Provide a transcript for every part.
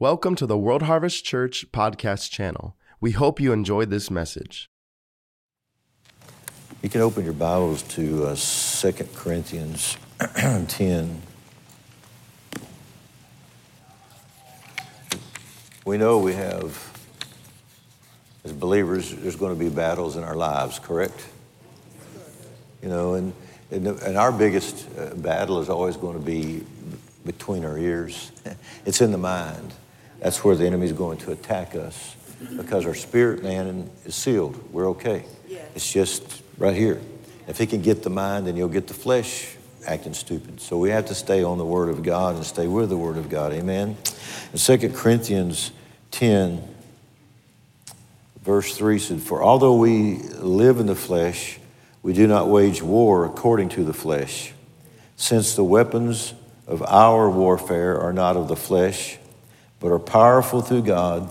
Welcome to the World Harvest Church podcast channel. We hope you enjoyed this message. You can open your Bibles to uh, 2 Corinthians 10. We know we have, as believers, there's going to be battles in our lives, correct? You know, and, and, and our biggest uh, battle is always going to be between our ears. It's in the mind. That's where the enemy's going to attack us because our spirit man is sealed. We're okay. It's just right here. If he can get the mind, then you'll get the flesh acting stupid. So we have to stay on the Word of God and stay with the Word of God. Amen. In 2 Corinthians 10, verse 3 said, For although we live in the flesh, we do not wage war according to the flesh, since the weapons of our warfare are not of the flesh but are powerful through God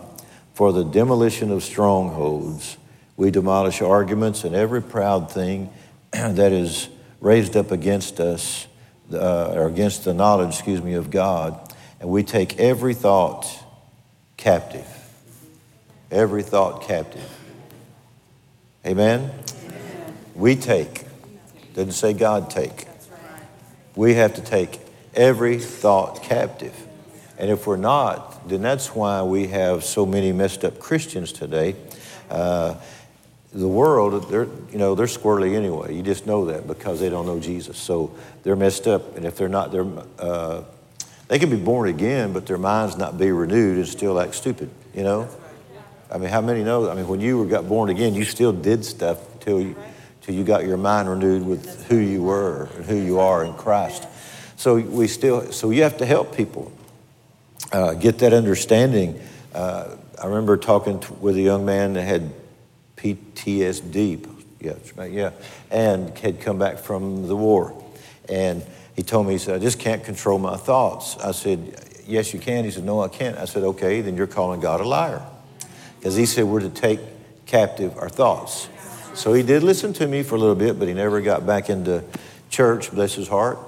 for the demolition of strongholds. We demolish arguments and every proud thing that is raised up against us, uh, or against the knowledge, excuse me, of God, and we take every thought captive. Every thought captive. Amen? Amen. We take. Doesn't say God take. We have to take every thought captive. And if we're not, then that's why we have so many messed up Christians today. Uh, the world, they're, you know, they're squirrely anyway. You just know that because they don't know Jesus. So they're messed up. And if they're not, they're, uh, they can be born again, but their minds not be renewed and still act stupid, you know? I mean, how many know? I mean, when you were, got born again, you still did stuff until you, till you got your mind renewed with who you were and who you are in Christ. So we still, so you have to help people uh, get that understanding. Uh, I remember talking to, with a young man that had PTSD, yeah, yeah, and had come back from the war. And he told me, he said, I just can't control my thoughts. I said, Yes, you can. He said, No, I can't. I said, Okay, then you're calling God a liar. Because he said, We're to take captive our thoughts. So he did listen to me for a little bit, but he never got back into church, bless his heart.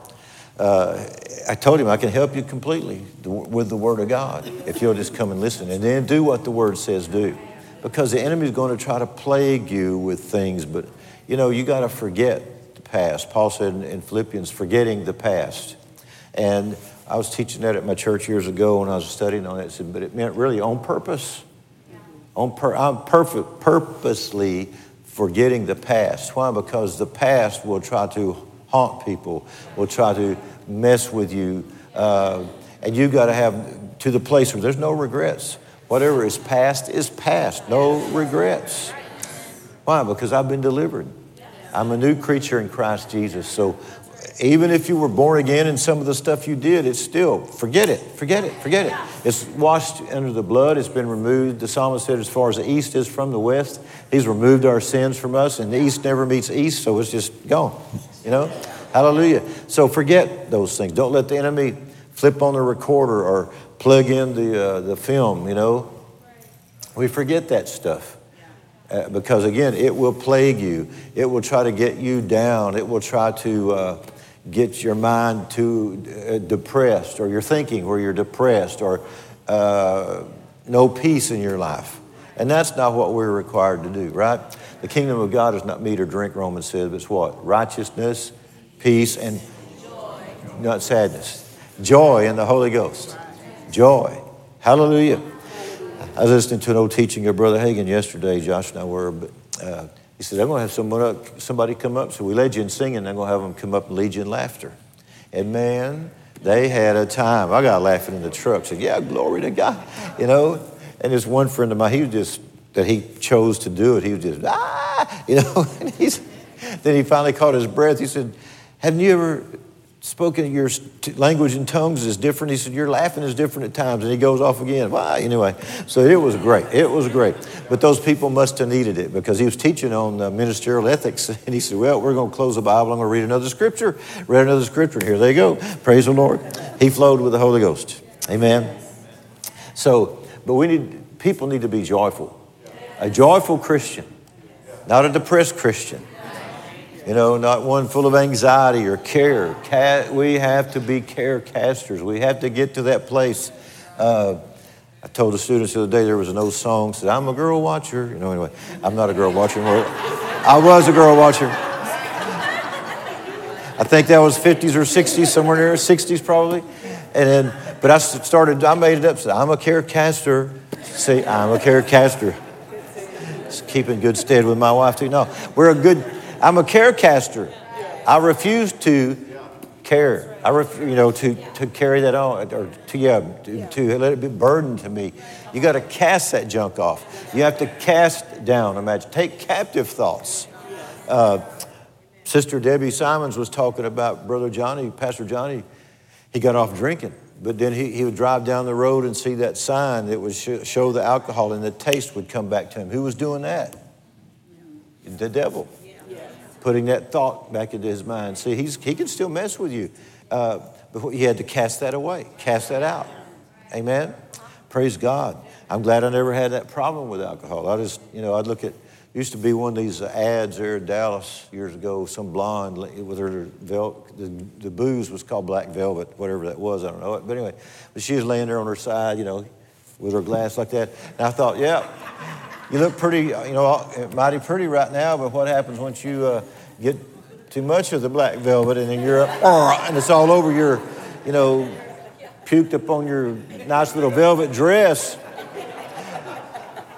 Uh, I told him I can help you completely with the Word of God if you'll just come and listen and then do what the Word says do. Because the enemy is going to try to plague you with things, but you know, you got to forget the past. Paul said in Philippians, forgetting the past. And I was teaching that at my church years ago when I was studying on it, said, but it meant really on purpose. On pur- I'm perfect, purposely forgetting the past. Why? Because the past will try to haunt people, will try to mess with you. Uh, and you've got to have to the place where there's no regrets. Whatever is past is past, no regrets. Why? Because I've been delivered. I'm a new creature in Christ Jesus. So even if you were born again and some of the stuff you did, it's still, forget it, forget it, forget it. It's washed under the blood, it's been removed. The psalmist said, as far as the east is from the west, he's removed our sins from us, and the east never meets east, so it's just gone, you know? Hallelujah. So forget those things. Don't let the enemy flip on the recorder or plug in the, uh, the film, you know? We forget that stuff. Uh, because again, it will plague you. It will try to get you down. It will try to uh, get your mind too uh, depressed, or your thinking where you're depressed, or uh, no peace in your life. And that's not what we're required to do, right? The kingdom of God is not meat or drink, Romans says, but it's what? Righteousness, peace, and Joy. not sadness. Joy in the Holy Ghost. Joy. Hallelujah. I was listening to an old teaching of Brother Hagin yesterday. Josh and I were, but uh, he said, I'm going to have someone up, somebody come up. So we led you in singing, I'm going to have them come up and lead you in laughter. And man, they had a time. I got laughing in the truck. Said, yeah, glory to God. You know, and this one friend of mine, he was just, that he chose to do it, he was just, ah, you know, and he's, then he finally caught his breath. He said, haven't you ever spoken your language in tongues is different. He said, Your laughing is different at times. And he goes off again. Why? Anyway, so it was great. It was great. But those people must have needed it because he was teaching on uh, ministerial ethics. And he said, Well, we're going to close the Bible. I'm going to read another scripture. Read another scripture. And Here they go. Praise the Lord. He flowed with the Holy Ghost. Amen. So, but we need, people need to be joyful. A joyful Christian, not a depressed Christian you know, not one full of anxiety or care. We have to be care casters. We have to get to that place. Uh, I told the students the other day there was an old song said, "I'm a girl watcher." You know, anyway, I'm not a girl watcher. I was a girl watcher. I think that was 50s or 60s, somewhere near 60s probably. And then, but I started, I made it up. Said, I'm a care caster. See, I'm a care caster. Keeping good stead with my wife too. No, we're a good, I'm a caster. I refuse to care. I ref, you know, to, to carry that on, or to, yeah, to, to let it be burden to me. You got to cast that junk off. You have to cast down, imagine, take captive thoughts. Uh, Sister Debbie Simons was talking about Brother Johnny, Pastor Johnny. He got off drinking, but then he, he would drive down the road and see that sign that would sh- show the alcohol, and the taste would come back to him. Who was doing that? The devil. Putting that thought back into his mind. See, he's, he can still mess with you. Uh, but he had to cast that away, cast that out. Amen? Praise God. I'm glad I never had that problem with alcohol. I just, you know, I'd look at Used to be one of these ads there in Dallas years ago, some blonde with her, vel- the, the booze was called Black Velvet, whatever that was, I don't know it. But anyway, but she was laying there on her side, you know, with her glass like that. And I thought, yeah, you look pretty, you know, mighty pretty right now, but what happens once you uh, get too much of the black velvet and then you're up, and it's all over your, you know, puked up on your nice little velvet dress.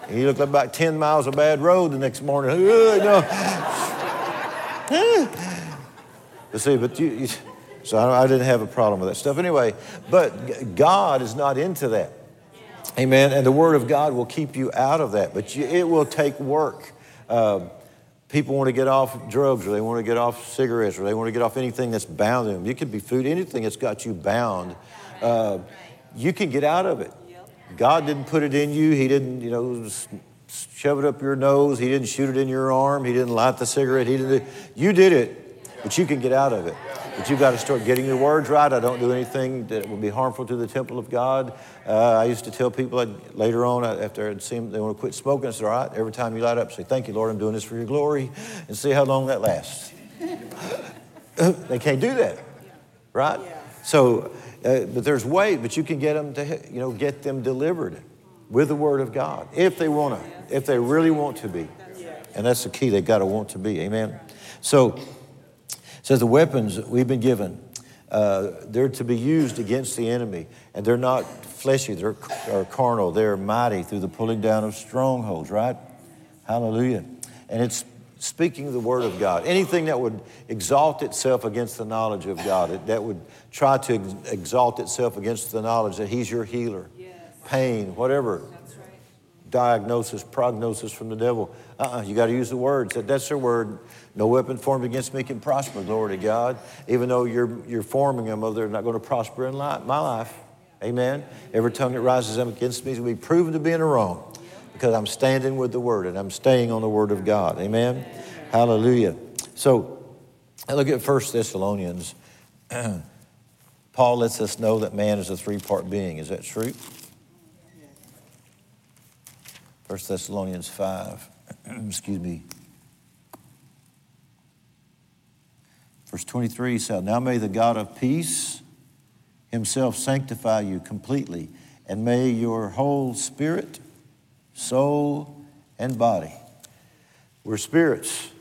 You look like about 10 miles of bad road the next morning. no. but see, but you, you so I, I didn't have a problem with that stuff anyway. But God is not into that. Amen. And the Word of God will keep you out of that, but you, it will take work. Uh, people want to get off drugs or they want to get off cigarettes or they want to get off anything that's bound them. You could be food, anything that's got you bound. Uh, you can get out of it. God didn't put it in you. He didn't, you know, shove it up your nose. He didn't shoot it in your arm. He didn't light the cigarette. He didn't. You did it, but you can get out of it. But you've got to start getting your words right. I don't do anything that will be harmful to the temple of God. Uh, I used to tell people I'd, later on, after I'd seen they want to quit smoking, I said, all right, every time you light up, say, thank you, Lord, I'm doing this for your glory, and see how long that lasts. they can't do that, right? So uh, but there's way, but you can get them to, you know, get them delivered with the Word of God if they want to, if they really want to be. And that's the key. They've got to want to be. Amen. So, says the weapons we've been given, uh, they're to be used against the enemy, and they're not fleshy. They're, carnal. They're mighty through the pulling down of strongholds. Right? Hallelujah. And it's speaking the word of God. Anything that would exalt itself against the knowledge of God, that would try to exalt itself against the knowledge that He's your healer, yes. pain, whatever. Diagnosis, prognosis from the devil. Uh-uh, you got to use the words. That, that's their word. No weapon formed against me can prosper. Glory to God. Even though you're you're forming them, they're not going to prosper in life, my life. Amen. Every tongue that rises up against me will be proven to be in the wrong because I'm standing with the Word and I'm staying on the Word of God. Amen? Hallelujah. So, look at 1 Thessalonians. Paul lets us know that man is a three part being. Is that true? 1 Thessalonians 5. Excuse me. Verse 23 says, Now may the God of peace himself sanctify you completely, and may your whole spirit, soul, and body. We're spirits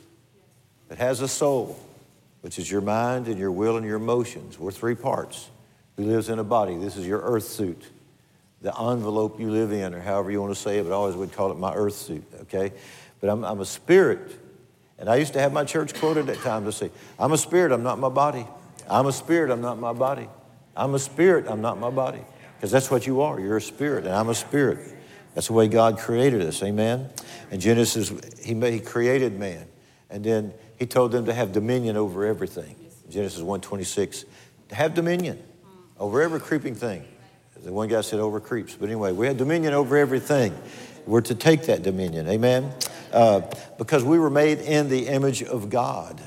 that has a soul, which is your mind and your will and your emotions. We're three parts. Who lives in a body? This is your earth suit, the envelope you live in, or however you want to say it, but I always would call it my earth suit, okay? But I'm, I'm a spirit. And I used to have my church quoted at times to say, I'm a spirit, I'm not my body. I'm a spirit, I'm not my body. I'm a spirit, I'm not my body. Because that's what you are. You're a spirit, and I'm a spirit. That's the way God created us, amen? In Genesis, He, made, he created man, and then He told them to have dominion over everything. Genesis 1.26, to have dominion over every creeping thing. The one guy said over creeps, but anyway, we have dominion over everything. We're to take that dominion, amen? Uh, because we were made in the image of God.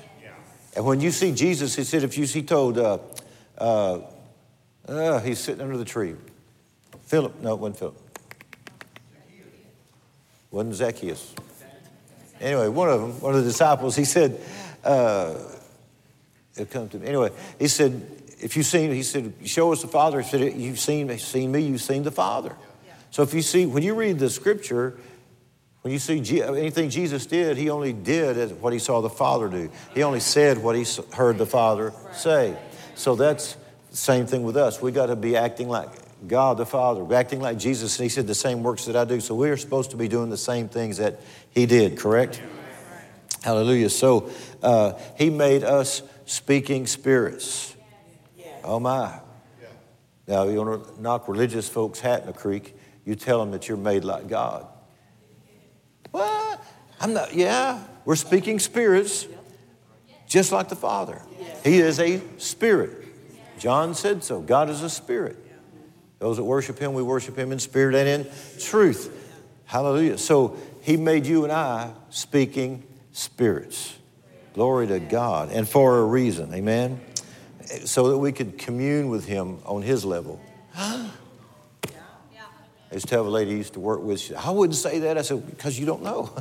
And when you see Jesus, he said, if you see told, uh, uh, uh, he's sitting under the tree. Philip, no, it wasn't Philip. Wasn't Zacchaeus. Anyway, one of them, one of the disciples, he said, uh, it come to me. Anyway, he said, if you've seen, he said, show us the Father. He said, you've seen, seen me, you've seen the Father. So if you see, when you read the scripture, when you see anything Jesus did, he only did what he saw the Father do. He only said what he heard the Father say. So that's the same thing with us. We got to be acting like God the Father, acting like Jesus. And he said, the same works that I do. So we are supposed to be doing the same things that he did, correct? Hallelujah. So uh, he made us speaking spirits. Oh my. Now, you want to knock religious folks' hat in the creek, you tell them that you're made like God. What? I'm not, yeah, we're speaking spirits just like the Father. He is a spirit. John said so. God is a spirit. Those that worship Him, we worship Him in spirit and in truth. Hallelujah. So He made you and I speaking spirits. Glory to God. And for a reason. Amen. So that we could commune with Him on His level. I used to have a lady I used to work with. She I wouldn't say that. I said, because you don't know.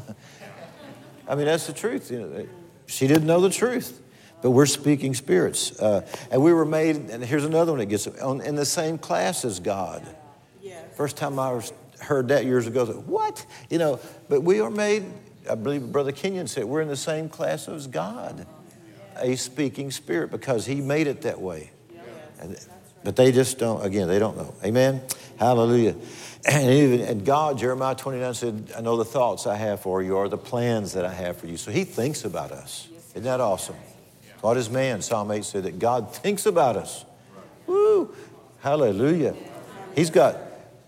I mean, that's the truth. You know, she didn't know the truth. But we're speaking spirits. Uh, and we were made, and here's another one that gets on, in the same class as God. First time I was, heard that years ago, I said, what? You know, but we are made, I believe Brother Kenyon said, we're in the same class as God, a speaking spirit, because He made it that way. And, but they just don't, again, they don't know. Amen? Hallelujah. And even and God, Jeremiah 29 said, I know the thoughts I have for you are the plans that I have for you. So He thinks about us. Isn't that awesome? God is man. Psalm 8 said that God thinks about us. Woo! Hallelujah. He's got,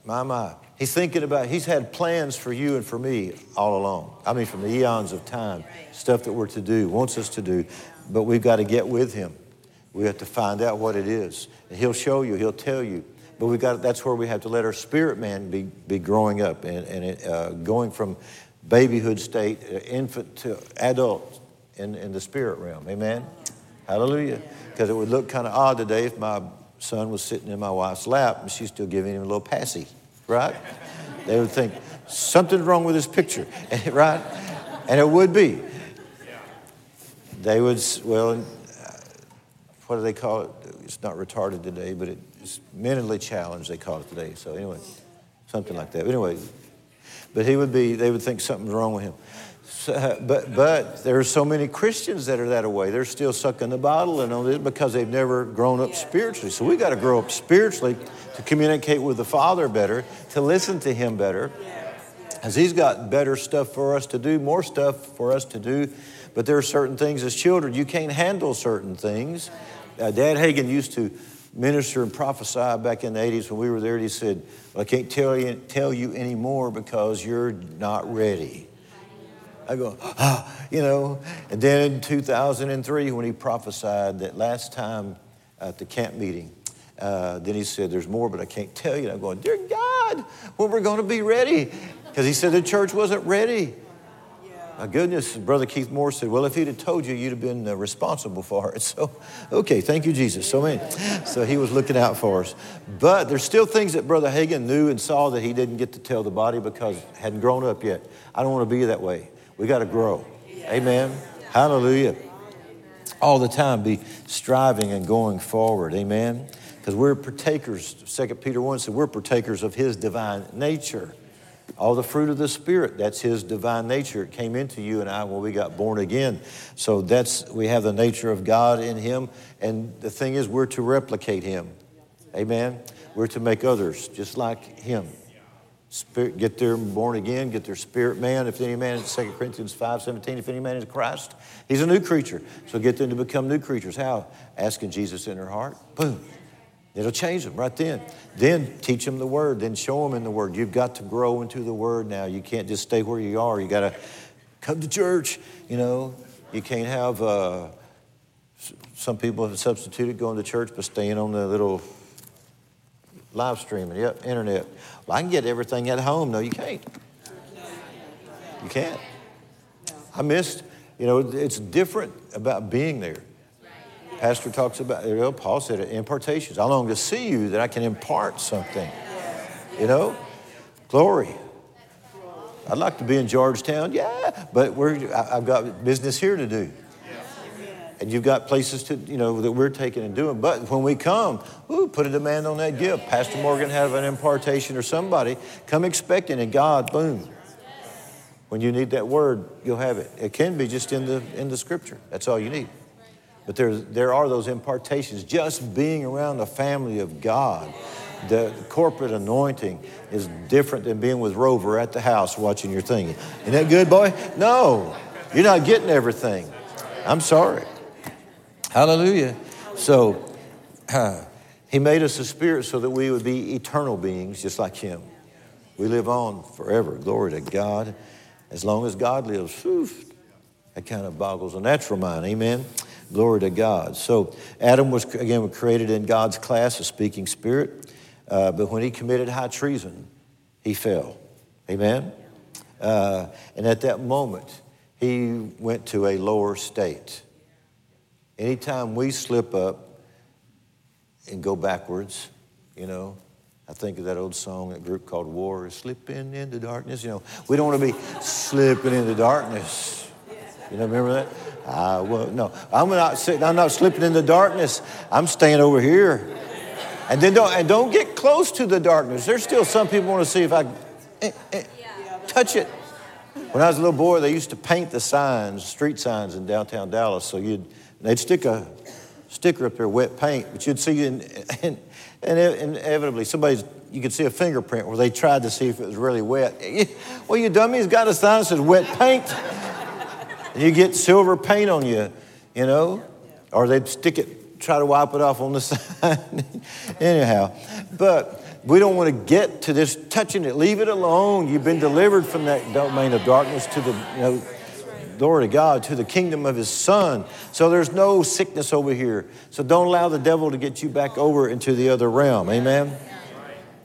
my, my, he's thinking about, he's had plans for you and for me all along. I mean, from the eons of time, stuff that we're to do, wants us to do. But we've got to get with him. We have to find out what it is. And he'll show you, he'll tell you. But we got that's where we have to let our spirit man be, be growing up and, and uh, going from babyhood state, uh, infant to adult in, in the spirit realm. Amen? Hallelujah. Because it would look kind of odd today if my son was sitting in my wife's lap and she's still giving him a little passy, right? They would think, something's wrong with this picture, right? And it would be. They would, well, uh, what do they call it? It's not retarded today, but it's mentally challenged, they call it today. So, anyway, something like that. But anyway, but he would be, they would think something's wrong with him. So, but but there are so many Christians that are that way. They're still sucking the bottle and all this because they've never grown up spiritually. So we got to grow up spiritually to communicate with the Father better, to listen to Him better, as He's got better stuff for us to do, more stuff for us to do. But there are certain things as children you can't handle certain things. Uh, Dad Hagin used to minister and prophesy back in the 80s when we were there. He said, I can't tell you, tell you anymore because you're not ready. I go, ah, you know. And then in 2003, when he prophesied that last time at the camp meeting, uh, then he said, There's more, but I can't tell you. And I'm going, Dear God, when we're going to be ready. Because he said the church wasn't ready. My goodness, Brother Keith Moore said, Well, if he'd have told you, you'd have been uh, responsible for it. So, okay, thank you, Jesus. So, many. so he was looking out for us. But there's still things that Brother Hagin knew and saw that he didn't get to tell the body because hadn't grown up yet. I don't want to be that way. We got to grow. Amen. Hallelujah. All the time be striving and going forward. Amen. Because we're partakers, 2 Peter 1 said, we're partakers of his divine nature. All the fruit of the Spirit, that's His divine nature. It came into you and I when we got born again. So that's, we have the nature of God in Him. And the thing is, we're to replicate Him. Amen? We're to make others just like Him. Spirit, get their born again, get their spirit man. If any man, 2 Corinthians 5 17, if any man is Christ, he's a new creature. So get them to become new creatures. How? Asking Jesus in their heart. Boom. It'll change them right then. Then teach them the word. Then show them in the word. You've got to grow into the word now. You can't just stay where you are. You got to come to church. You know, you can't have. Uh, some people have substituted going to church but staying on the little live streaming, yep, internet. Well, I can get everything at home. No, you can't. You can't. I missed. You know, it's different about being there. Pastor talks about, you know, Paul said impartations. I long to see you that I can impart something. You know, glory. I'd like to be in Georgetown, yeah, but we're, I've got business here to do. And you've got places to, you know, that we're taking and doing. But when we come, ooh, put a demand on that gift. Pastor Morgan have an impartation or somebody. Come expecting and God, boom. When you need that word, you'll have it. It can be just in the in the scripture. That's all you need. But there, there are those impartations. Just being around the family of God, the corporate anointing is different than being with Rover at the house watching your thing. Isn't that good, boy? No, you're not getting everything. I'm sorry. Hallelujah. So, uh, he made us a spirit so that we would be eternal beings just like him. We live on forever. Glory to God. As long as God lives, whew, that kind of boggles the natural mind. Amen. Glory to God. So Adam was again created in God's class, a speaking spirit, uh, but when he committed high treason, he fell. Amen. Uh, and at that moment, he went to a lower state. Anytime we slip up and go backwards, you know, I think of that old song, that group called War, is slipping into darkness. You know, we don't want to be slipping into darkness. You know, remember that? I will, no, I'm not sitting, I'm not slipping into darkness. I'm staying over here. And then don't, and don't get close to the darkness. There's still some people want to see if I eh, eh, touch it. When I was a little boy, they used to paint the signs, street signs in downtown Dallas. So you'd, they'd stick a sticker up there, wet paint, but you'd see, in, in, and inevitably, somebody's, you could see a fingerprint where they tried to see if it was really wet. Well, you dummies got a sign that says wet paint. You get silver paint on you, you know, or they'd stick it, try to wipe it off on the side. Anyhow, but we don't want to get to this touching it. Leave it alone. You've been delivered from that domain of darkness to the, you know, glory to God, to the kingdom of his son. So there's no sickness over here. So don't allow the devil to get you back over into the other realm. Amen?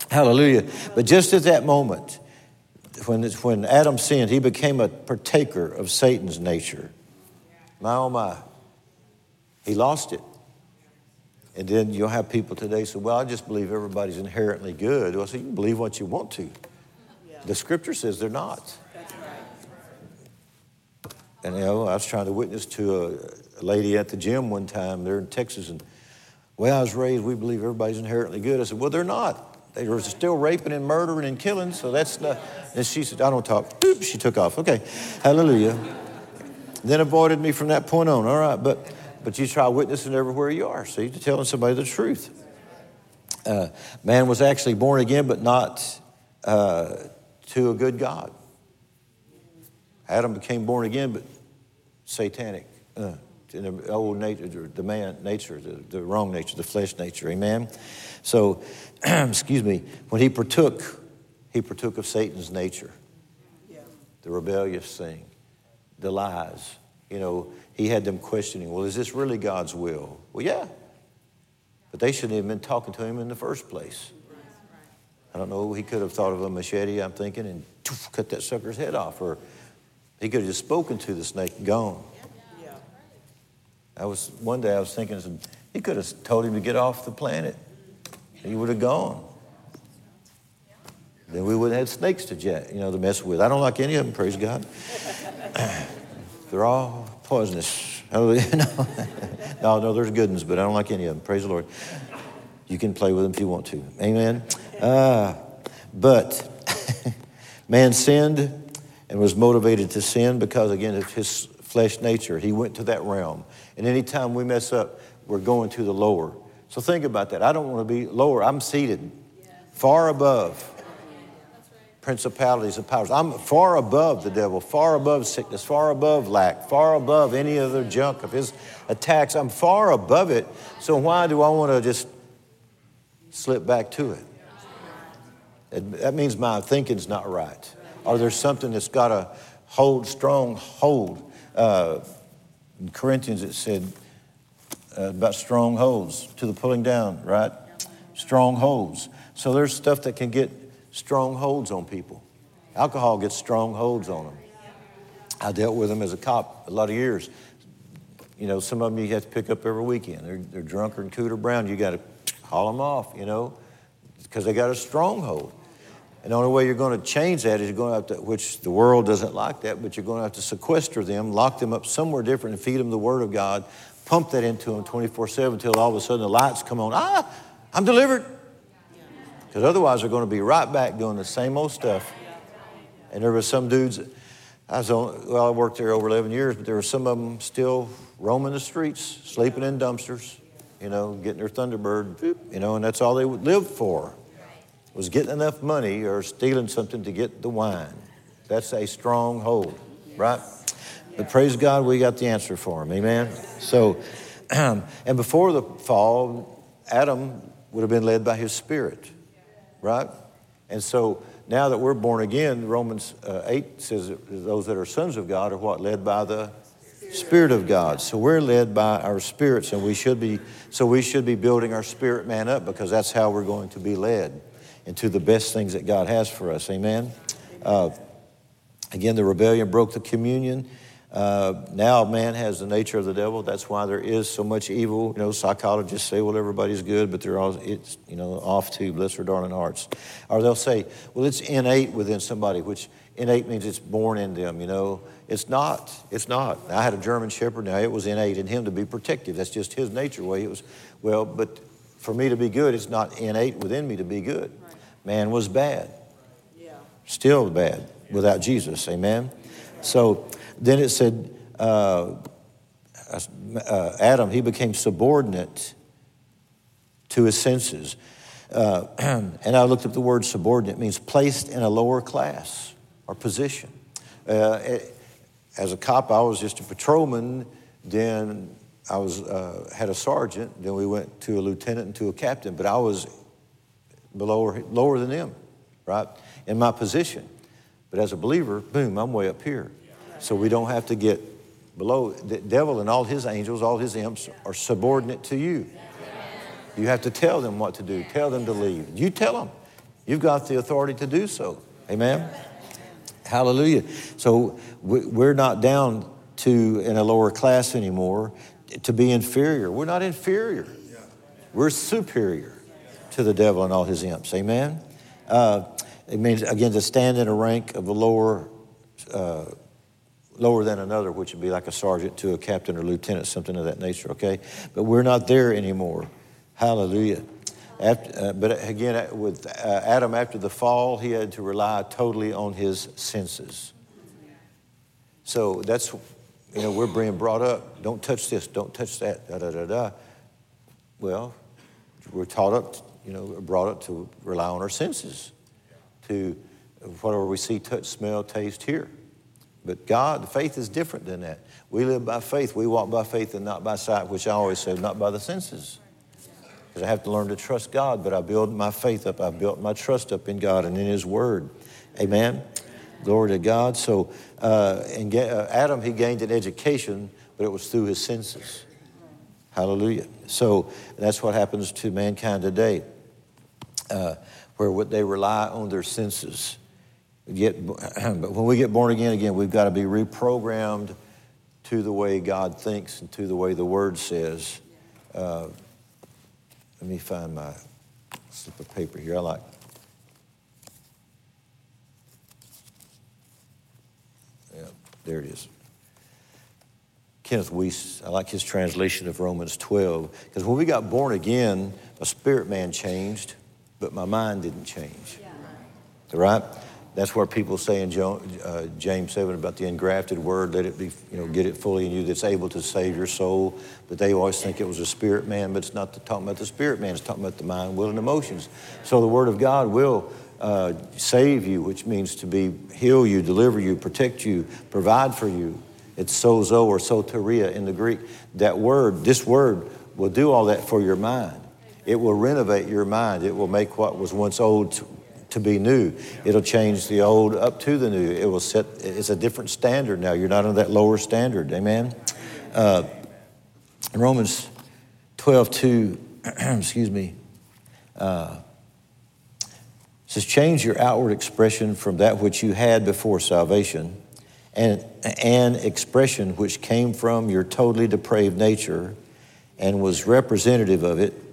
Hallelujah. But just at that moment, when, when Adam sinned, he became a partaker of Satan's nature. My oh my. He lost it. And then you'll have people today say, Well, I just believe everybody's inherently good. Well, so you can believe what you want to. The scripture says they're not. And you know, I was trying to witness to a, lady at the gym one time there in Texas, and well, I was raised, we believe everybody's inherently good. I said, well, they're not. They were still raping and murdering and killing, so that's not. And she said, I don't talk. Boop, she took off. Okay, hallelujah. Then avoided me from that point on. All right, but but you try witnessing everywhere you are. See, to telling somebody the truth. Uh, man was actually born again, but not uh, to a good God. Adam became born again, but satanic. Uh, in the old nature, the man nature, the, the wrong nature, the flesh nature. Amen. So, excuse me. When he partook, he partook of Satan's nature, yeah. the rebellious thing, the lies. You know, he had them questioning. Well, is this really God's will? Well, yeah. But they shouldn't have been talking to him in the first place. I don't know. He could have thought of a machete. I'm thinking, and cut that sucker's head off, or he could have just spoken to the snake and gone. I was one day I was thinking he could have told him to get off the planet. He would have gone. Then we wouldn't have snakes to jet, you know, to mess with. I don't like any of them, praise God. They're all poisonous. no, no, no, there's good ones, but I don't like any of them. Praise the Lord. You can play with them if you want to. Amen. Uh, but man sinned and was motivated to sin because, again, of his flesh nature. He went to that realm. And anytime we mess up, we're going to the lower. So think about that. I don't want to be lower. I'm seated far above principalities and powers. I'm far above the devil, far above sickness, far above lack, far above any other junk of his attacks. I'm far above it. So why do I want to just slip back to it? That means my thinking's not right or there's something that's got a hold, strong hold. Uh, in Corinthians, it said uh, about strongholds to the pulling down, right? Strongholds. So there's stuff that can get strongholds on people. Alcohol gets strongholds on them. I dealt with them as a cop a lot of years. You know, some of them you have to pick up every weekend. They're, they're drunker and cooter brown. You got to haul them off, you know, because they got a stronghold. And the only way you're going to change that is you're going to have to, which the world doesn't like that, but you're going to have to sequester them, lock them up somewhere different, and feed them the Word of God, pump that into them 24 7 until all of a sudden the lights come on. Ah, I'm delivered. Because otherwise they're going to be right back doing the same old stuff. And there were some dudes, I was on, well, I worked there over 11 years, but there were some of them still roaming the streets, sleeping in dumpsters, you know, getting their Thunderbird, you know, and that's all they lived for was getting enough money or stealing something to get the wine. That's a stronghold, right? But praise God, we got the answer for him. Amen. So, and before the fall, Adam would have been led by his spirit, right? And so now that we're born again, Romans uh, 8 says those that are sons of God are what? Led by the Spirit of God. So we're led by our spirits, and we should be, so we should be building our spirit man up because that's how we're going to be led into the best things that God has for us. Amen. Uh, again, the rebellion broke the communion. Uh, now man has the nature of the devil. That's why there is so much evil. You know, psychologists say, well, everybody's good, but they're all, it's, you know, off to bless their darling hearts. Or they'll say, well, it's innate within somebody, which innate means it's born in them, you know. It's not. It's not. I had a German Shepherd. Now, it was innate in him to be protective. That's just his nature way. It was, well, but for me to be good, it's not innate within me to be good. Man was bad. Yeah. Still bad without Jesus. Amen. So then it said, uh, uh, Adam, he became subordinate to his senses. Uh, and I looked up the word subordinate, it means placed in a lower class or position. Uh, it, as a cop, I was just a patrolman. Then I was uh, had a sergeant. Then we went to a lieutenant and to a captain. But I was below lower than them, right? In my position. But as a believer, boom, I'm way up here. So we don't have to get below. The devil and all his angels, all his imps are subordinate to you. You have to tell them what to do, tell them to leave. You tell them. You've got the authority to do so. Amen? Hallelujah. So we're not down to in a lower class anymore to be inferior. We're not inferior. We're superior to the devil and all his imps. Amen? Uh, it means, again, to stand in a rank of a lower, uh, lower than another, which would be like a sergeant to a captain or lieutenant, something of that nature, okay? But we're not there anymore. Hallelujah. After, uh, but again, uh, with uh, Adam after the fall, he had to rely totally on his senses. So that's, you know, we're being brought up. Don't touch this, don't touch that, da da da da. Well, we're taught up you know, brought up to rely on our senses, to whatever we see, touch, smell, taste, hear. But God, faith is different than that. We live by faith. We walk by faith and not by sight, which I always say, not by the senses. Because I have to learn to trust God, but I build my faith up. I've built my trust up in God and in His Word. Amen. Glory to God. So, uh, in uh, Adam, he gained an education, but it was through his senses. Hallelujah. So that's what happens to mankind today uh, where they rely on their senses. Get, but when we get born again, again, we've got to be reprogrammed to the way God thinks and to the way the Word says. Uh, let me find my slip of paper here. I like. Yeah, there it is. Kenneth Wuest, I like his translation of Romans 12, because when we got born again, a spirit man changed but my mind didn't change. Right? That's where people say in uh, James 7 about the engrafted word, let it be, you know, get it fully in you that's able to save your soul. But they always think it was a spirit man, but it's not talking about the spirit man, it's talking about the mind, will, and emotions. So the word of God will uh, save you, which means to be heal you, deliver you, protect you, provide for you. It's sozo or soteria in the Greek. That word, this word, will do all that for your mind. It will renovate your mind. It will make what was once old to be new. It'll change the old up to the new. It will set, it's a different standard now. You're not on that lower standard. Amen? Uh, Romans 12, 2, excuse me, uh, says, change your outward expression from that which you had before salvation and an expression which came from your totally depraved nature and was representative of it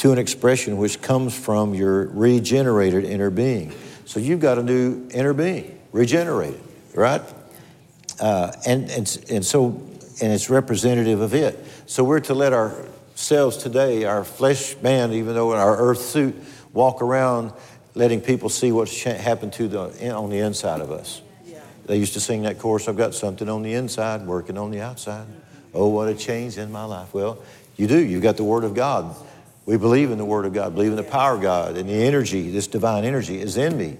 to an expression which comes from your regenerated inner being. So you've got a new inner being, regenerated, right? Uh, and, and, and so, and it's representative of it. So we're to let ourselves today, our flesh man, even though in our earth suit, walk around letting people see what's happened to the on the inside of us. They used to sing that chorus, I've got something on the inside, working on the outside. Oh, what a change in my life. Well, you do. You've got the Word of God. We believe in the Word of God, believe in the power of God, and the energy, this divine energy is in me.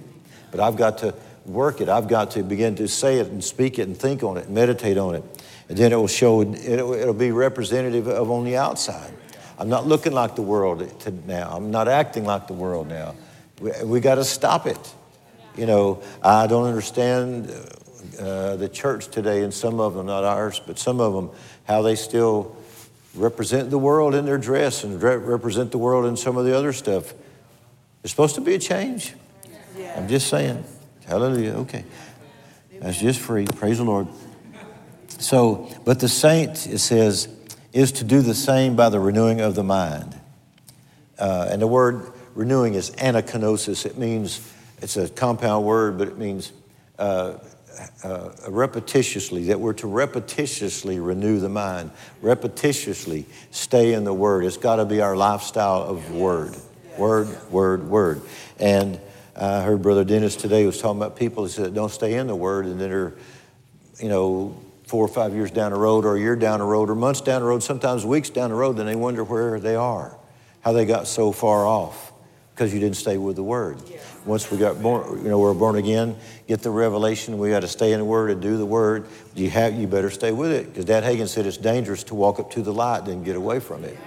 But I've got to work it. I've got to begin to say it and speak it and think on it and meditate on it. And then it will show, it'll, it'll be representative of on the outside. I'm not looking like the world now. I'm not acting like the world now. We, we got to stop it. You know, I don't understand uh, the church today, and some of them, not ours, but some of them, how they still represent the world in their dress and represent the world in some of the other stuff. There's supposed to be a change. Yeah. I'm just saying. Hallelujah. Okay. That's just free. Praise the Lord. So, but the saint, it says, is to do the same by the renewing of the mind. Uh, and the word renewing is anakainosis. It means, it's a compound word, but it means uh, uh, repetitiously, that we're to repetitiously renew the mind, repetitiously stay in the Word. It's got to be our lifestyle of Word. Word, Word, Word. And I heard Brother Dennis today was talking about people that said don't stay in the Word and then are, you know, four or five years down the road or a year down the road or months down the road, sometimes weeks down the road, then they wonder where they are, how they got so far off because you didn't stay with the Word. Once we got born, you know, we're born again, get the revelation. We got to stay in the Word and do the Word. You have, you better stay with it because Dad Hagin said it's dangerous to walk up to the light and get away from it.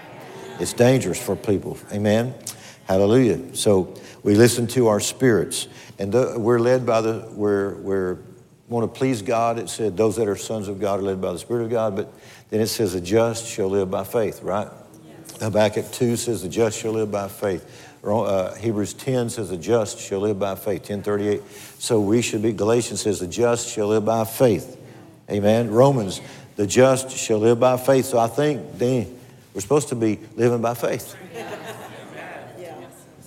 It's dangerous for people. Amen. Hallelujah. So we listen to our spirits, and the, we're led by the we're we're want to please God. It said those that are sons of God are led by the Spirit of God, but then it says the just shall live by faith. Right. Habakkuk two says the just shall live by faith uh, Hebrews 10 says the just shall live by faith, 1038. So we should be, Galatians says the just shall live by faith. Amen. Romans, the just shall live by faith. So I think they, we're supposed to be living by faith.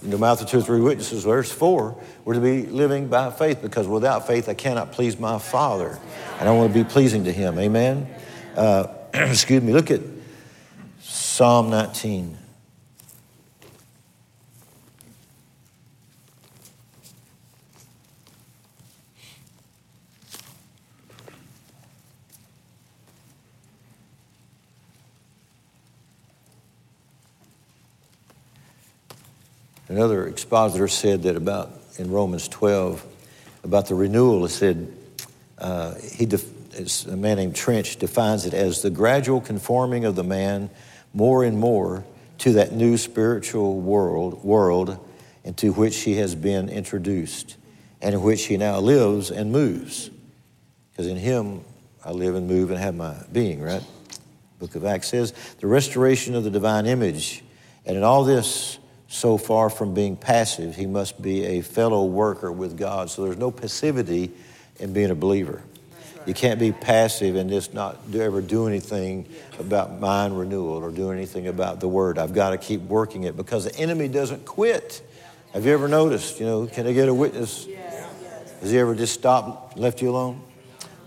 In the mouth of two or three witnesses, verse 4, we're to be living by faith because without faith I cannot please my Father. And I want to be pleasing to Him. Amen. Uh, excuse me. Look at Psalm 19. Another expositor said that about in Romans 12 about the renewal. It said uh, he def- a man named Trench defines it as the gradual conforming of the man more and more to that new spiritual world world into which he has been introduced and in which he now lives and moves. Because in him I live and move and have my being, right? Book of Acts says the restoration of the divine image. And in all this, so far from being passive, he must be a fellow worker with God. So there's no passivity in being a believer. You can't be passive and just not ever do anything about mind renewal or do anything about the word. I've got to keep working it because the enemy doesn't quit. Have you ever noticed? You know, can I get a witness? Has he ever just stopped, left you alone?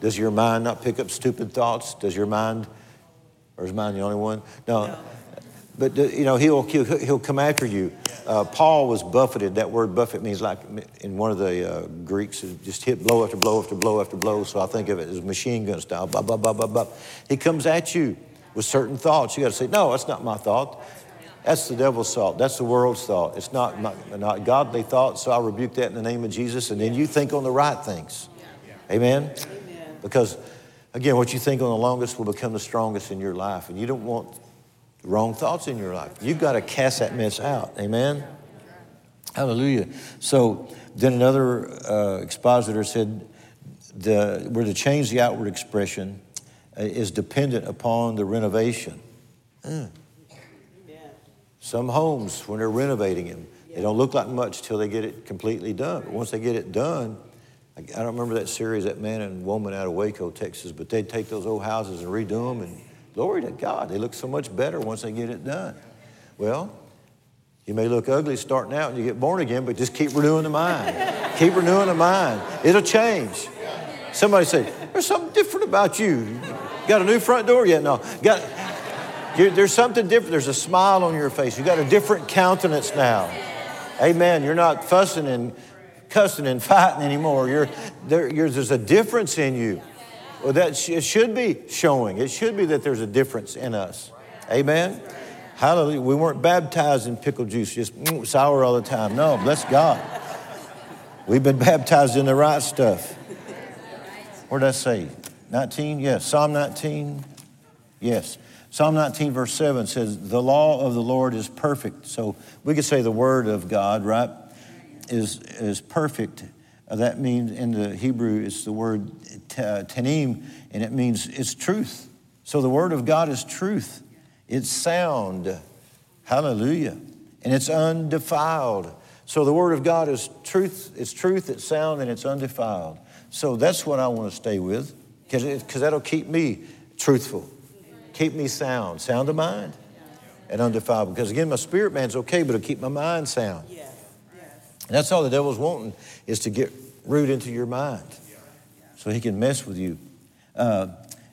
Does your mind not pick up stupid thoughts? Does your mind, or is mine the only one? No but you know he'll he'll, he'll come after you. Uh, Paul was buffeted. That word buffet means like in one of the uh, Greeks, just hit blow after blow after blow after blow. So I think of it as machine gun style. Blah blah blah blah blah. He comes at you with certain thoughts. You got to say, no, that's not my thought. That's the devil's thought. That's the world's thought. It's not my, not godly thought. So I rebuke that in the name of Jesus. And then you think on the right things. Amen. Amen. Because again, what you think on the longest will become the strongest in your life, and you don't want wrong thoughts in your life. You've got to cast that mess out. Amen? Hallelujah. So then another uh, expositor said the, we're to change the outward expression uh, is dependent upon the renovation. Mm. Some homes, when they're renovating them, they don't look like much till they get it completely done. But once they get it done, I don't remember that series, that man and woman out of Waco, Texas, but they'd take those old houses and redo them and Glory to God. They look so much better once they get it done. Well, you may look ugly starting out and you get born again, but just keep renewing the mind. keep renewing the mind. It'll change. Somebody say, There's something different about you. Got a new front door yet? No. Got There's something different. There's a smile on your face. You got a different countenance now. Amen. You're not fussing and cussing and fighting anymore. You're, there, you're, there's a difference in you. Well, that sh- it should be showing. It should be that there's a difference in us. Amen. Hallelujah. We weren't baptized in pickle juice, just mm, sour all the time. No, bless God. We've been baptized in the right stuff. Where did I say? 19? Yes. Psalm 19? Yes. Psalm 19, verse 7 says, The law of the Lord is perfect. So we could say the word of God, right, is, is perfect. Uh, that means in the Hebrew, it's the word tamim, and it means it's truth. So the word of God is truth. It's sound. Hallelujah. And it's undefiled. So the word of God is truth, it's truth, it's sound, and it's undefiled. So that's what I want to stay with, because that'll keep me truthful, keep me sound, sound of mind, and undefiled. Because again, my spirit man's okay, but it'll keep my mind sound. And that's all the devil's wanting is to get root into your mind so he can mess with you. Uh,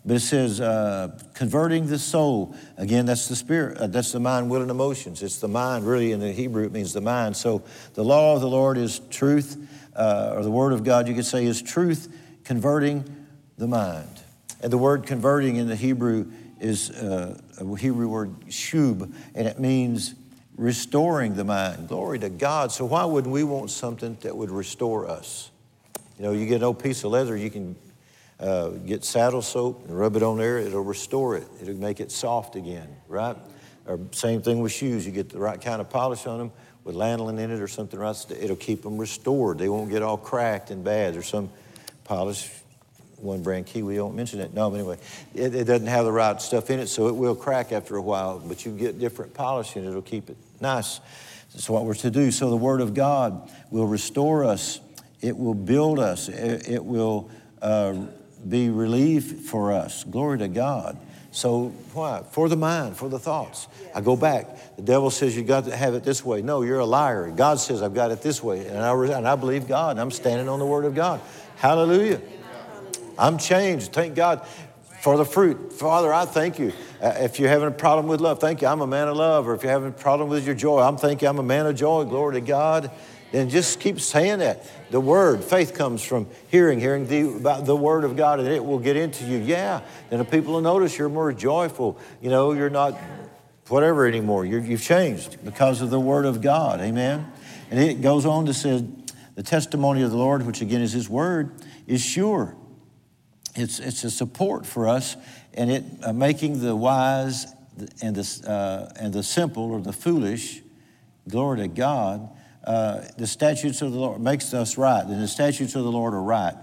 but it says, uh, converting the soul. Again, that's the spirit, uh, that's the mind, will, and emotions. It's the mind, really, in the Hebrew, it means the mind. So the law of the Lord is truth, uh, or the word of God, you could say, is truth, converting the mind. And the word converting in the Hebrew is uh, a Hebrew word shub, and it means restoring the mind. Glory to God. So why wouldn't we want something that would restore us? You know, you get an old piece of leather, you can uh, get saddle soap and rub it on there, it'll restore it. It'll make it soft again, right? Or same thing with shoes. You get the right kind of polish on them with lanolin in it or something, right? It'll keep them restored. They won't get all cracked and bad. There's some polish, one brand Kiwi, I won't mention it. No, but anyway, it, it doesn't have the right stuff in it, so it will crack after a while, but you get different polish and it'll keep it nice. That's what we're to do. So the Word of God will restore us, it will build us, it, will. Uh, be relief for us. Glory to God. So why? For the mind, for the thoughts. I go back. The devil says you got to have it this way. No, you're a liar. God says I've got it this way, and I, and I believe God. And I'm standing on the Word of God. Hallelujah. I'm changed. Thank God for the fruit. Father, I thank you. Uh, if you're having a problem with love, thank you. I'm a man of love. Or if you're having a problem with your joy, I'm thinking I'm a man of joy. Glory to God then just keep saying that. The word, faith comes from hearing, hearing the, about the word of God, and it will get into you. Yeah, then the people will notice you're more joyful. You know, you're not whatever anymore. you have changed because of the word of God. Amen. And it goes on to say, the testimony of the Lord, which again is His word, is sure. It's, it's a support for us, and it uh, making the wise and the, uh, and the simple or the foolish, glory to God, uh, the statutes of the Lord makes us right, and the statutes of the Lord are right.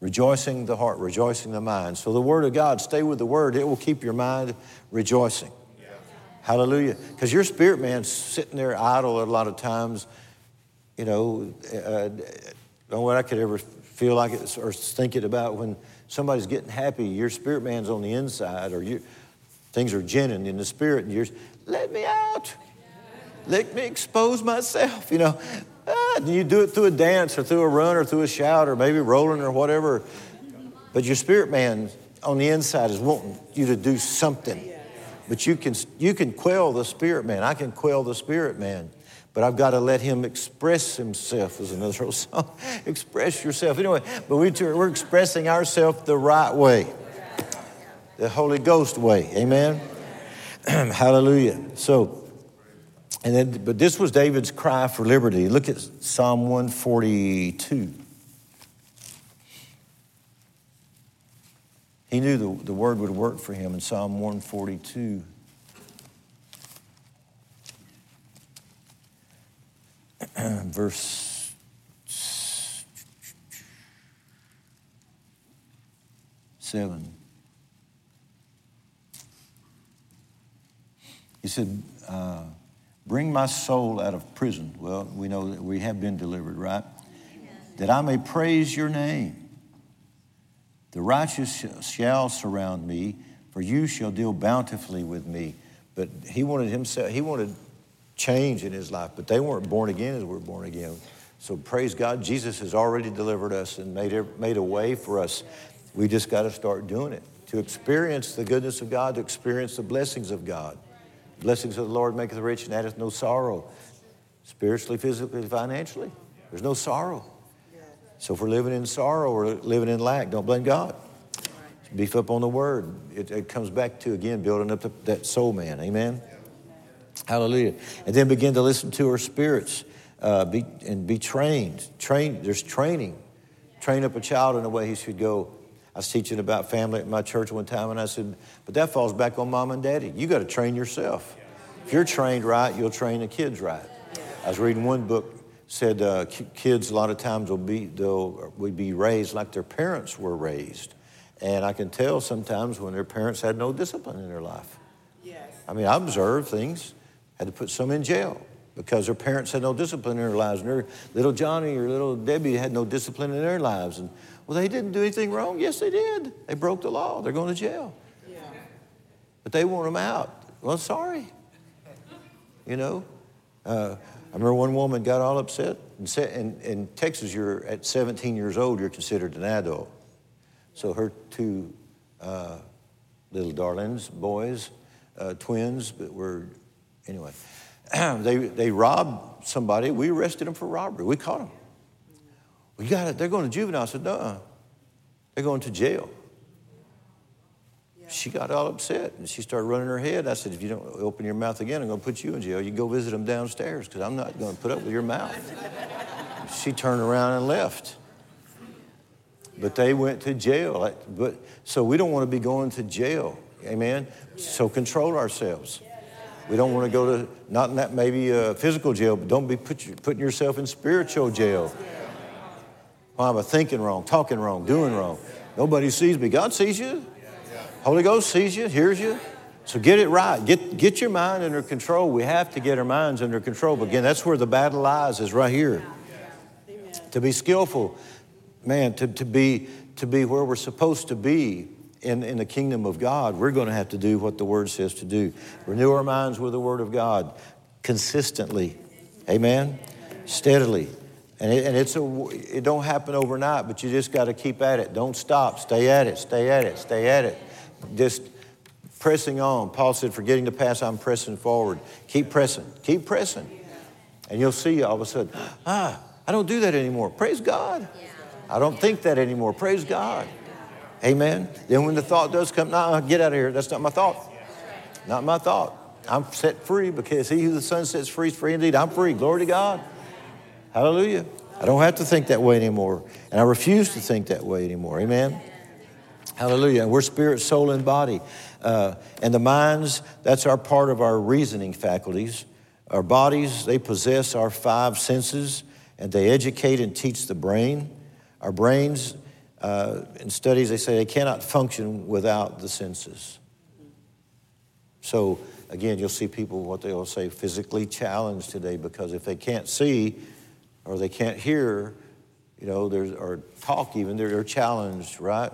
Rejoicing the heart, rejoicing the mind. So the Word of God, stay with the Word. It will keep your mind rejoicing. Yeah. Hallelujah. Because your spirit man's sitting there idle a lot of times. You know, uh, know what I could ever feel like it or think it about when somebody's getting happy. Your spirit man's on the inside, or you, things are ginning in the spirit, and you're, let me out let me expose myself, you know. Ah, you do it through a dance or through a run or through a shout or maybe rolling or whatever. But your spirit man on the inside is wanting you to do something. But you can, you can quell the spirit man. I can quell the spirit man. But I've got to let him express himself, is another old song. express yourself. Anyway, but we, we're expressing ourselves the right way, the Holy Ghost way. Amen? Hallelujah. So, and then, but this was David's cry for liberty. Look at Psalm 142. He knew the, the word would work for him in Psalm 142. Verse seven. He said, uh, Bring my soul out of prison. Well, we know that we have been delivered, right? That I may praise your name. The righteous shall surround me, for you shall deal bountifully with me. But he wanted himself, he wanted change in his life, but they weren't born again as we're born again. So praise God, Jesus has already delivered us and made, made a way for us. We just got to start doing it. to experience the goodness of God, to experience the blessings of God. Blessings of the Lord maketh rich and addeth no sorrow. Spiritually, physically, financially. There's no sorrow. So if we're living in sorrow or living in lack, don't blame God. Beef up on the word. It, it comes back to, again, building up the, that soul man. Amen? Hallelujah. And then begin to listen to our spirits uh, be, and be trained. Train, there's training. Train up a child in the way he should go. I was teaching about family at my church one time, and I said, but that falls back on mom and daddy. You got to train yourself. If you're trained right, you'll train the kids right. I was reading one book said uh, kids a lot of times will be they'll will be raised like their parents were raised, and I can tell sometimes when their parents had no discipline in their life. Yes. I mean, I observed things. Had to put some in jail because their parents had no discipline in their lives. And their little Johnny or little Debbie had no discipline in their lives. And well, they didn't do anything wrong. Yes, they did. They broke the law. They're going to jail. Yeah. But they want them out. Well, sorry. You know, uh, I remember one woman got all upset. In, in Texas, you're at 17 years old, you're considered an adult. So her two uh, little darlings, boys, uh, twins, but were anyway. they they robbed somebody. We arrested them for robbery. We caught them. We got it. They're going to juvenile. I said, no, they're going to jail. She got all upset and she started running her head. I said, if you don't open your mouth again, I'm going to put you in jail. You go visit them downstairs because I'm not going to put up with your mouth. she turned around and left. But they went to jail. But, so we don't want to be going to jail. Amen? So control ourselves. We don't want to go to, not in that maybe a physical jail, but don't be put, putting yourself in spiritual jail. Why am I thinking wrong, talking wrong, doing wrong? Nobody sees me. God sees you. Holy Ghost sees you, hears you. So get it right. Get, get your mind under control. We have to get our minds under control. But again, that's where the battle lies, is right here. To be skillful, man, to, to, be, to be where we're supposed to be in, in the kingdom of God, we're going to have to do what the Word says to do. Renew our minds with the Word of God consistently. Amen? Steadily. And, it, and it's a, it don't happen overnight, but you just got to keep at it. Don't stop. Stay at it. Stay at it. Stay at it just pressing on. Paul said, forgetting the past, I'm pressing forward. Keep pressing, keep pressing. And you'll see all of a sudden, ah, I don't do that anymore. Praise God. I don't think that anymore. Praise God. Amen. Then when the thought does come, nah, get out of here. That's not my thought. Not my thought. I'm set free because he who the Son sets free is free indeed. I'm free. Glory to God. Hallelujah. I don't have to think that way anymore. And I refuse to think that way anymore. Amen. Hallelujah. And we're spirit, soul, and body. Uh, and the minds, that's our part of our reasoning faculties. Our bodies, they possess our five senses and they educate and teach the brain. Our brains, uh, in studies, they say they cannot function without the senses. So, again, you'll see people, what they'll say, physically challenged today because if they can't see or they can't hear, you know, or talk even, they're, they're challenged, right?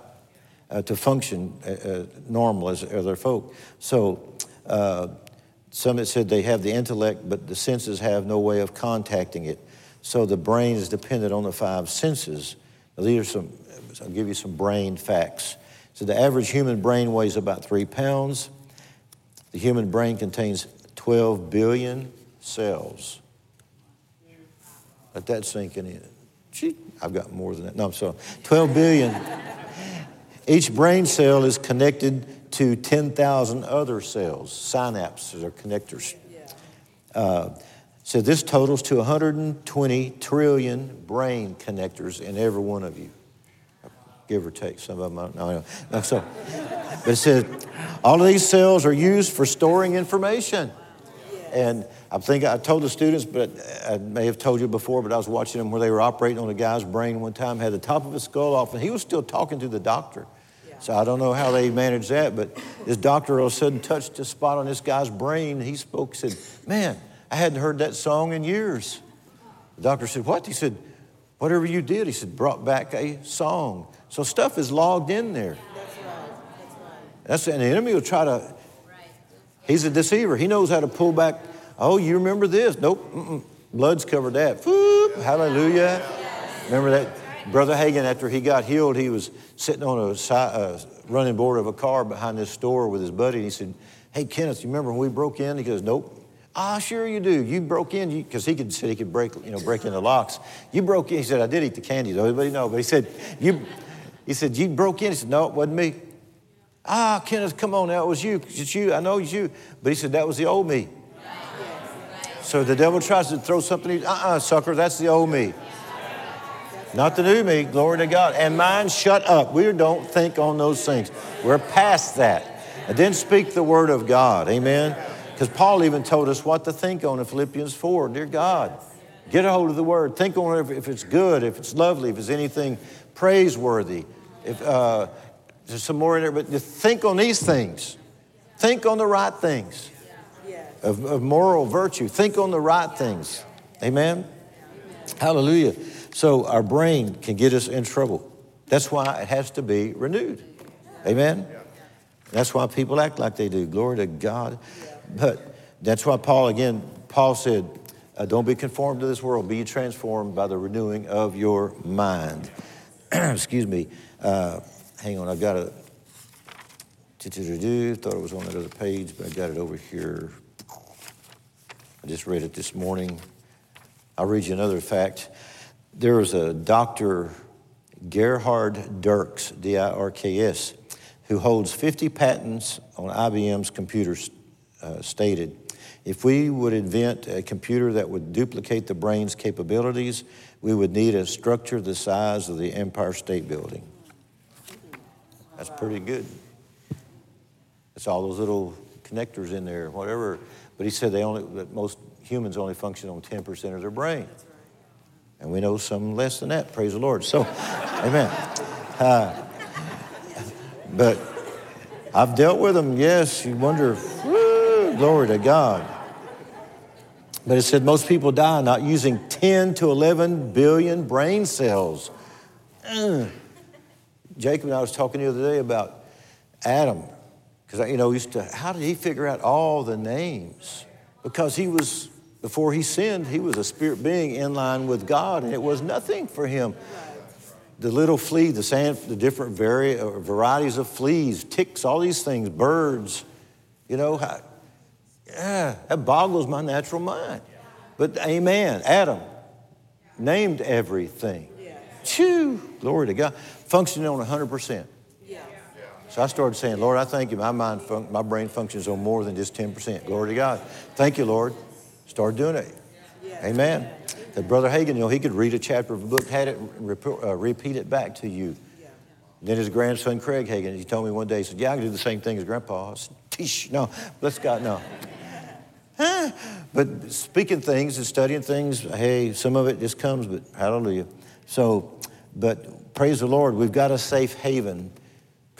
uh, to function uh, uh, normal as other folk. So uh, some have said they have the intellect, but the senses have no way of contacting it. So the brain is dependent on the five senses. Now, these are some, I'll give you some brain facts. So the average human brain weighs about three pounds. The human brain contains 12 billion cells. Let that sink in. Gee, I've got more than that. No, I'm sorry. 12 billion. Each brain cell is connected to 10,000 other cells, synapses or connectors. Uh, so this totals to 120 trillion brain connectors in every one of you. Give or take, some of them, I know. no. So, but it says all of these cells are used for storing information. And I think I told the students, but I may have told you before, but I was watching them where they were operating on a guy's brain one time, had the top of his skull off, and he was still talking to the doctor. Yeah. So I don't know how they managed that, but this doctor all of a sudden touched a spot on this guy's brain. He spoke, said, Man, I hadn't heard that song in years. The doctor said, What? He said, Whatever you did, he said, brought back a song. So stuff is logged in there. That's right. That's right. That's, and the enemy will try to He's a deceiver. He knows how to pull back. Oh, you remember this? Nope. Mm-mm. Blood's covered that. Whoop, hallelujah. Remember that? Brother Hagin, after he got healed, he was sitting on a si- uh, running board of a car behind this store with his buddy. And he said, Hey, Kenneth, you remember when we broke in? He goes, Nope. Ah, sure you do. You broke in because he could said he could break, you know, break in the locks. You broke in. He said, I did eat the candy, though. Everybody know, but he said, you, he said, you broke in. He said, No, it wasn't me. Ah, Kenneth, come on it was you. It's you. I know it's you. But he said, That was the old me. So the devil tries to throw something, uh uh sucker, that's the old me. Not the new me, glory to God. And mine, shut up. We don't think on those things. We're past that. And then speak the word of God. Amen. Because Paul even told us what to think on in Philippians 4. Dear God, get a hold of the word. Think on it if it's good, if it's lovely, if it's anything praiseworthy. If uh, there's some more in there, but think on these things. Think on the right things of, of moral virtue. Think on the right things. Amen. Hallelujah. So our brain can get us in trouble. That's why it has to be renewed. Amen. That's why people act like they do. Glory to God. But that's why Paul, again, Paul said, uh, don't be conformed to this world. Be transformed by the renewing of your mind. Excuse me. Uh, hang on, I've got a. Thought it was on that other page, but I got it over here. I just read it this morning. I'll read you another fact. There was a doctor, Gerhard Dirks, D I R K S, who holds 50 patents on IBM's computers, uh, stated if we would invent a computer that would duplicate the brain's capabilities, we would need a structure the size of the Empire State Building. That's pretty good. It's all those little connectors in there, whatever. But he said they only, that most humans only function on 10% of their brain. And we know some less than that, praise the Lord. So, amen. Uh, but I've dealt with them, yes. You wonder, woo, glory to God. But it said most people die not using 10 to 11 billion brain cells. Uh. Jacob and I was talking the other day about Adam, because you know, used to, how did he figure out all the names? Because he was, before he sinned, he was a spirit being in line with God, and it was nothing for him. The little flea, the sand, the different vari- uh, varieties of fleas, ticks, all these things, birds, you know, how, yeah, that boggles my natural mind. But amen, Adam named everything. Chew, glory to God. Functioning on 100%. So I started saying, Lord, I thank you. My mind, my brain functions on more than just 10%. Glory to God. Thank you, Lord. Started doing it. Amen. That Brother Hagin, you know, he could read a chapter of a book, had it, rep- uh, repeat it back to you. Then his grandson, Craig Hagin, he told me one day, he said, Yeah, I can do the same thing as Grandpa. I said, Teesh, no, let's God, no. Huh? But speaking things and studying things, hey, some of it just comes, but hallelujah. So, but praise the Lord, we've got a safe haven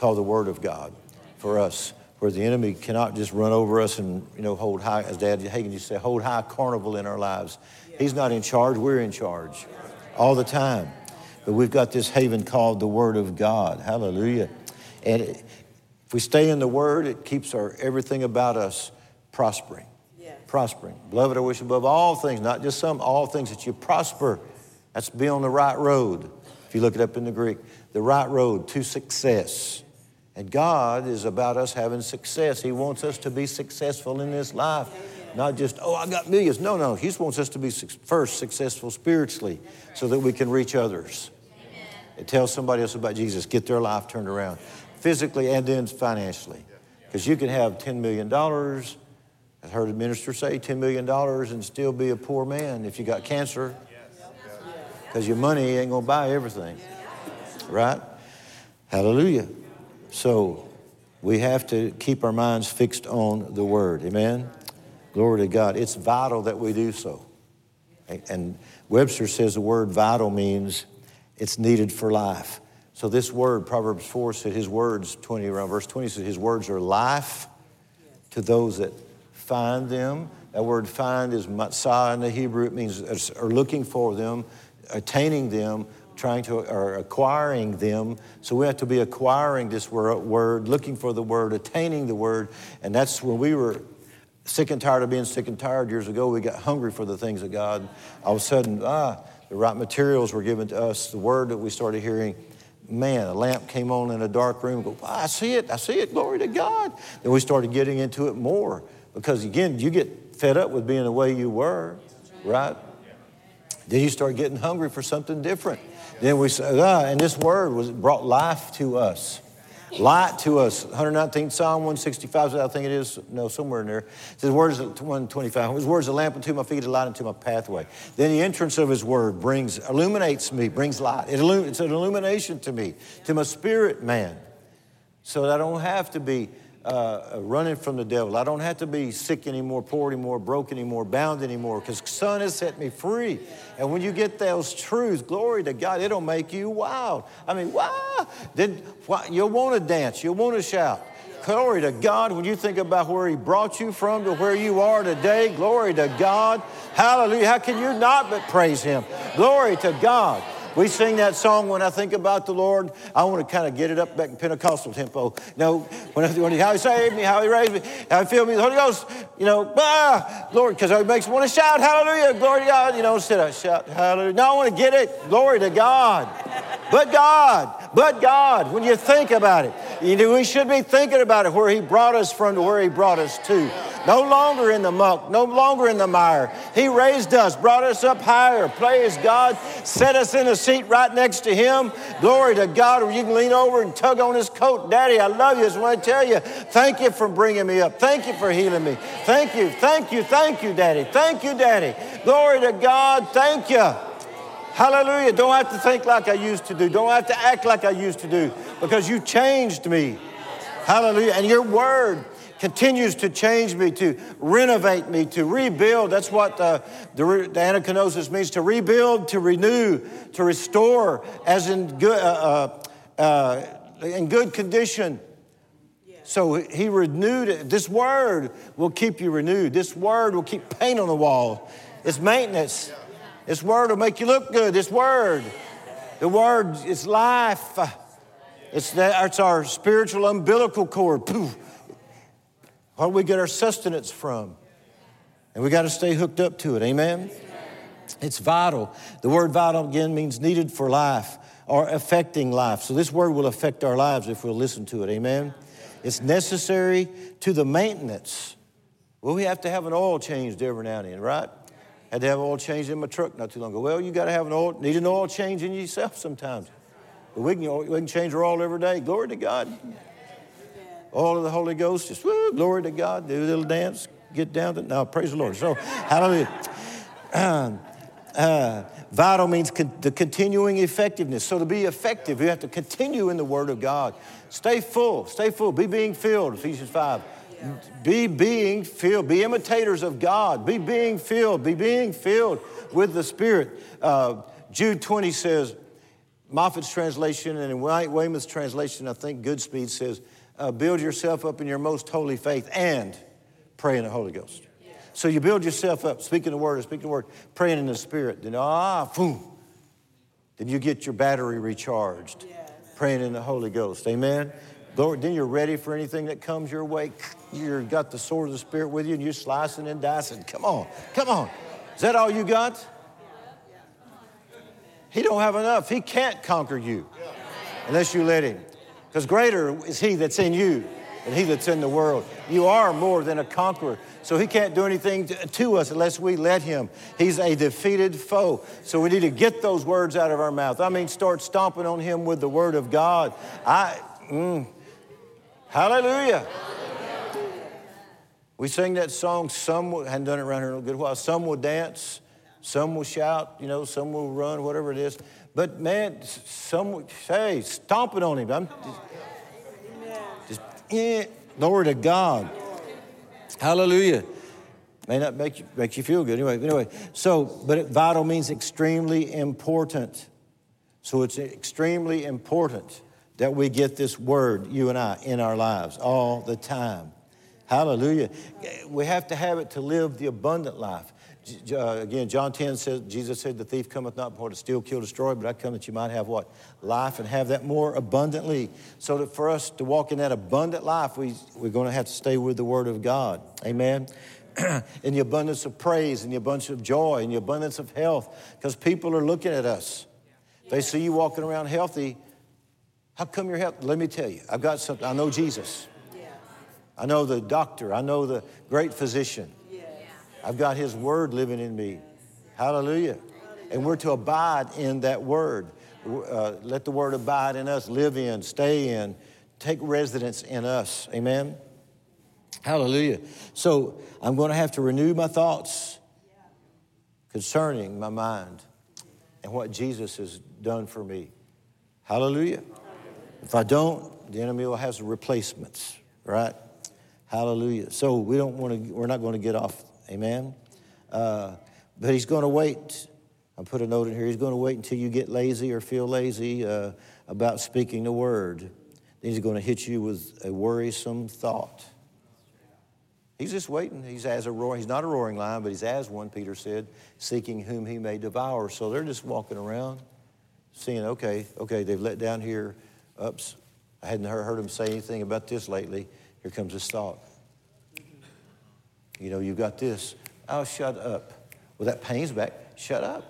called the Word of God for us, where the enemy cannot just run over us and, you know, hold high, as Dad Hagin used to say, hold high carnival in our lives. He's not in charge, we're in charge all the time. But we've got this haven called the Word of God. Hallelujah. And it, if we stay in the Word, it keeps our everything about us prospering. Prospering. Beloved, I wish above all things, not just some, all things that you prosper. That's be on the right road. If you look it up in the Greek, the right road to success. And God is about us having success. He wants us to be successful in this life. Not just, oh, I got millions. No, no. He wants us to be first successful spiritually so that we can reach others. And tell somebody else about Jesus, get their life turned around physically and then financially. Because you can have $10 million. I heard a minister say $10 million and still be a poor man if you got cancer. Because your money ain't going to buy everything. Right? Hallelujah. So we have to keep our minds fixed on the Word. Amen? Glory to God. It's vital that we do so. And Webster says the word vital means it's needed for life. So this word, Proverbs 4 said his words, 20 around verse 20 said his words are life to those that find them. That word find is matzah in the Hebrew. It means are looking for them, attaining them, trying to, or acquiring them. So we have to be acquiring this word, looking for the word, attaining the word. And that's when we were sick and tired of being sick and tired years ago. We got hungry for the things of God. All of a sudden, ah, the right materials were given to us, the word that we started hearing, man, a lamp came on in a dark room. Go, wow, I see it, I see it, glory to God. Then we started getting into it more because, again, you get fed up with being the way you were, right? Then you start getting hungry for something different. Then we say, ah, and this word was brought life to us. Light to us. 119th Psalm 165, I think it is, no, somewhere in there. It says, words 125. His words a lamp unto my feet, a light unto my pathway. Then the entrance of his word brings, illuminates me, brings light. It illum- it's an illumination to me, to my spirit man. So that I don't have to be uh, running from the devil. I don't have to be sick anymore, poor anymore, broke anymore, bound anymore, because Son has set me free. And when you get those truths, glory to God, it'll make you wild. I mean, wow! Then you'll want to dance, you'll want to shout. Glory to God when you think about where He brought you from to where you are today. Glory to God. Hallelujah. How can you not but praise Him? Glory to God. We sing that song when I think about the Lord. I want to kind of get it up back in Pentecostal tempo. You know, when, I, when he, how He saved me, how He raised me, how He filled me with the Holy Ghost. You know, ah, Lord, because it makes me want to shout Hallelujah, glory to God. You know, instead of shout Hallelujah. No, I want to get it. Glory to God. But God, but God, when you think about it, you know, we should be thinking about it where He brought us from to where He brought us to. No longer in the muck, no longer in the mire. He raised us, brought us up higher. Praise God, set us in a seat right next to Him. Glory to God, where you can lean over and tug on His coat. Daddy, I love you. I just want to tell you, thank you for bringing me up. Thank you for healing me. Thank you, thank you, thank you, Daddy. Thank you, Daddy. Glory to God, thank you. Hallelujah. Don't have to think like I used to do. Don't have to act like I used to do because you changed me. Hallelujah. And your word continues to change me, to renovate me, to rebuild. That's what the, the, the means to rebuild, to renew, to restore, as in good, uh, uh, uh, in good condition. So he renewed it. This word will keep you renewed. This word will keep paint on the wall. It's maintenance. This word will make you look good. This word, the word is life. It's, that, it's our spiritual umbilical cord. Poof. Where do we get our sustenance from. And we got to stay hooked up to it. Amen? It's vital. The word vital again means needed for life or affecting life. So this word will affect our lives if we'll listen to it. Amen? It's necessary to the maintenance. Well, we have to have an oil changed every now and then, right? Had to have an oil changed in my truck not too long ago. Well, you got to have an oil, need an oil change in yourself sometimes. But we can, we can change our oil every day. Glory to God all of the Holy Ghost, just woo, glory to God, do a little dance, get down to, now praise the Lord. So, hallelujah. Uh, uh, vital means con- the continuing effectiveness. So to be effective, you have to continue in the Word of God. Stay full, stay full, be being filled, Ephesians 5. Be being filled, be imitators of God, be being filled, be being filled with the Spirit. Uh, Jude 20 says, Moffatt's translation, and in Weymouth's translation, I think Goodspeed says, uh, build yourself up in your most holy faith and pray in the Holy Ghost. So you build yourself up, speaking the word, speaking the word, praying in the spirit. Then ah, boom. Then you get your battery recharged, yes. praying in the Holy Ghost. Amen. Lord, then you're ready for anything that comes your way. You've got the sword of the Spirit with you and you're slicing and dicing. Come on, come on. Is that all you got? He don't have enough. He can't conquer you unless you let him. Because greater is he that's in you than he that's in the world. You are more than a conqueror. So he can't do anything to, us unless we let him. He's a defeated foe. So we need to get those words out of our mouth. I mean, start stomping on him with the word of God. I, mm, hallelujah. We sing that song. Some hadn't done it around here in a good while. Some will dance, some will shout, you know, some will run, whatever it is. But man, some say stomping on him. I'm just, just eh, glory to God. Hallelujah. May not make you, make you feel good. Anyway, anyway. So, but it, vital means extremely important. So it's extremely important that we get this word, you and I, in our lives all the time. Hallelujah. We have to have it to live the abundant life. Uh, again, John 10 says, Jesus said, The thief cometh not before to steal, kill, destroy, but I come that you might have what? Life and have that more abundantly. So that for us to walk in that abundant life, we, we're going to have to stay with the Word of God. Amen. in the abundance of praise, in the abundance of joy, in the abundance of health, because people are looking at us. They see you walking around healthy. How come you're healthy? Let me tell you, I've got something. I know Jesus. I know the doctor. I know the great physician. I've got his word living in me. Hallelujah. And we're to abide in that word. Uh, let the word abide in us, live in, stay in, take residence in us. Amen. Hallelujah. So I'm going to have to renew my thoughts concerning my mind and what Jesus has done for me. Hallelujah. If I don't, the enemy will have some replacements, right? Hallelujah. So we don't want to, we're not going to get off. Amen. Uh, but he's going to wait. I put a note in here. He's going to wait until you get lazy or feel lazy uh, about speaking the word. Then he's going to hit you with a worrisome thought. He's just waiting. He's as a roar. He's not a roaring lion, but he's as one, Peter said, seeking whom he may devour. So they're just walking around, seeing, okay, okay, they've let down here. Ups, I hadn't heard, him say anything about this lately. Here comes this thought. You know, you've got this. Oh, shut up. Well, that pain's back. Shut up.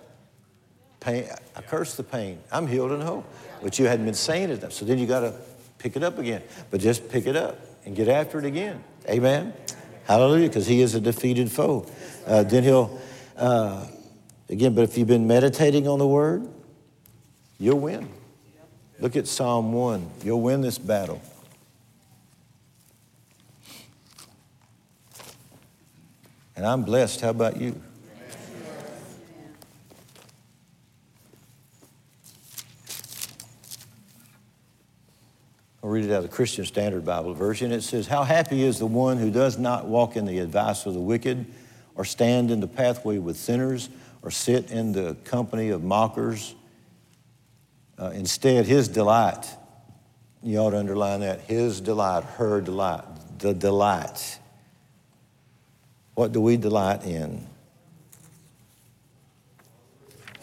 Pain. I curse the pain. I'm healed and whole. But you hadn't been saying it. Enough. So then you got to pick it up again. But just pick it up and get after it again. Amen. Hallelujah, because he is a defeated foe. Uh, then he'll, uh, again, but if you've been meditating on the word, you'll win. Look at Psalm 1. You'll win this battle. And I'm blessed. How about you? I'll read it out of the Christian Standard Bible version. It says, How happy is the one who does not walk in the advice of the wicked, or stand in the pathway with sinners, or sit in the company of mockers. Uh, instead, his delight, you ought to underline that, his delight, her delight, the delight. What do we delight in?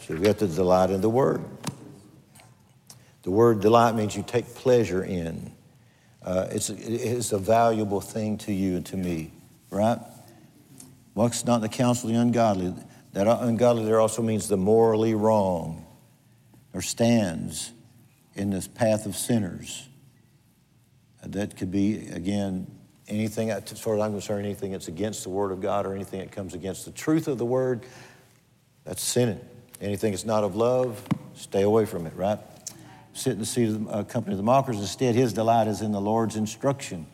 So we have to delight in the Word. The word delight means you take pleasure in. Uh, it's, it's a valuable thing to you and to me, right? Walks not in the counsel of the ungodly. That ungodly there also means the morally wrong or stands in this path of sinners. That could be, again, anything, as far as I'm concerned, anything that's against the Word of God or anything that comes against the truth of the Word, that's sinning. Anything that's not of love, stay away from it, right? sit in the seat of the uh, company of the mockers. Instead, his delight is in the Lord's instruction.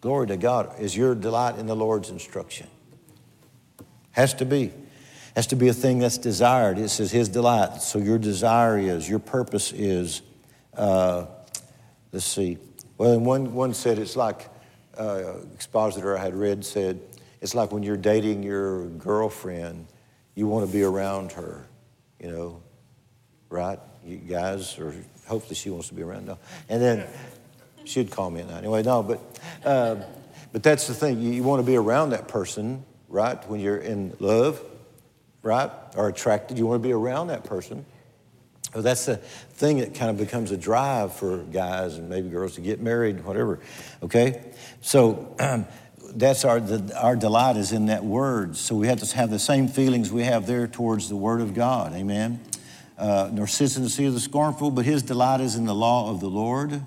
Glory to God. Is your delight in the Lord's instruction? Has to be. Has to be a thing that's desired. It says his delight. So your desire is, your purpose is, uh, let's see. Well, one, one said it's like, uh, expositor I had read said, it's like when you're dating your girlfriend, you want to be around her, you know, right? You guys, or hopefully she wants to be around. No. And then she'd call me at night. Anyway, no, but, uh, but that's the thing. You, you want to be around that person, right? When you're in love, right? Or attracted, you want to be around that person. Well, that's the thing that kind of becomes a drive for guys and maybe girls to get married, whatever. Okay? So um, that's our, the, our delight is in that word. So we have to have the same feelings we have there towards the word of God. Amen? uh, nor seat of the scornful, but his delight is in the law of the Lord.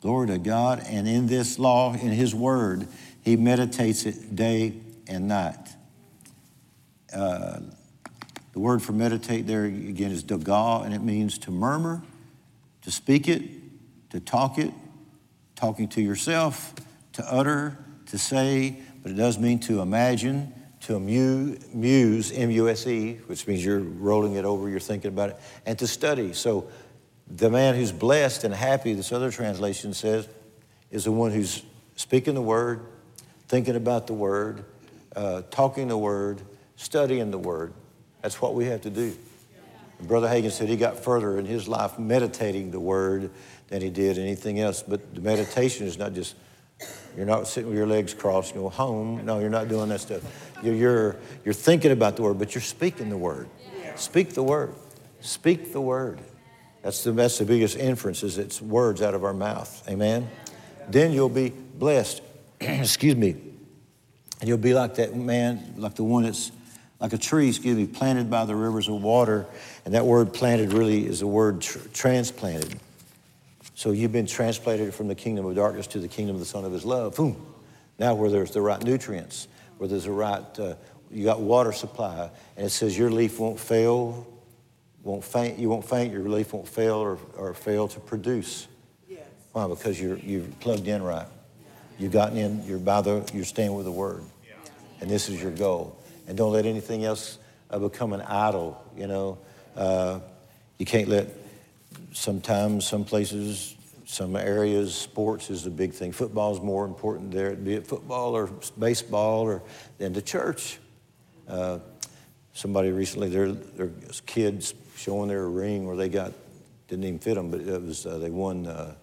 Glory to God. And in this law, in his word, he meditates it day and night. Uh, the word for meditate there again is dagal, and it means to murmur, to speak it, to talk it, talking to yourself, to utter, to say, but it does mean to imagine, to muse, M-U-S-E, which means you're rolling it over, you're thinking about it, and to study. So the man who's blessed and happy, this other translation says, is the one who's speaking the word, thinking about the word, uh, talking the word, studying the word. That's what we have to do. And Brother Hagin said he got further in his life meditating the word than he did anything else. But the meditation is not just you're not sitting with your legs crossed, you go home. No, you're not doing that stuff. You're, you're, you're thinking about the word, but you're speaking the word. Speak the word. Speak the word. That's the, that's the biggest inference is it's words out of our mouth. Amen? Then you'll be blessed. Excuse me. And you'll be like that man, like the one that's like a tree, excuse me, planted by the rivers of water. And that word planted really is the word tr- transplanted. So you've been transplanted from the kingdom of darkness to the kingdom of the Son of His love. Boom. Now, where there's the right nutrients, where there's the right, uh, you got water supply, and it says your leaf won't fail, won't faint, you won't faint, your leaf won't fail or, or fail to produce. Yes. Why? Because you're, you're plugged in right. You've gotten in, you're by the, you're staying with the word. Yeah. And this is your goal. And don't let anything else uh, become an idol, you know. Uh, you can't let, sometimes, some places, some areas, sports is the big thing. Football is more important there, be it football or baseball or than the church. Uh, somebody recently, their, their kids showing their ring where they got, didn't even fit them, but it was, uh, they won, uh,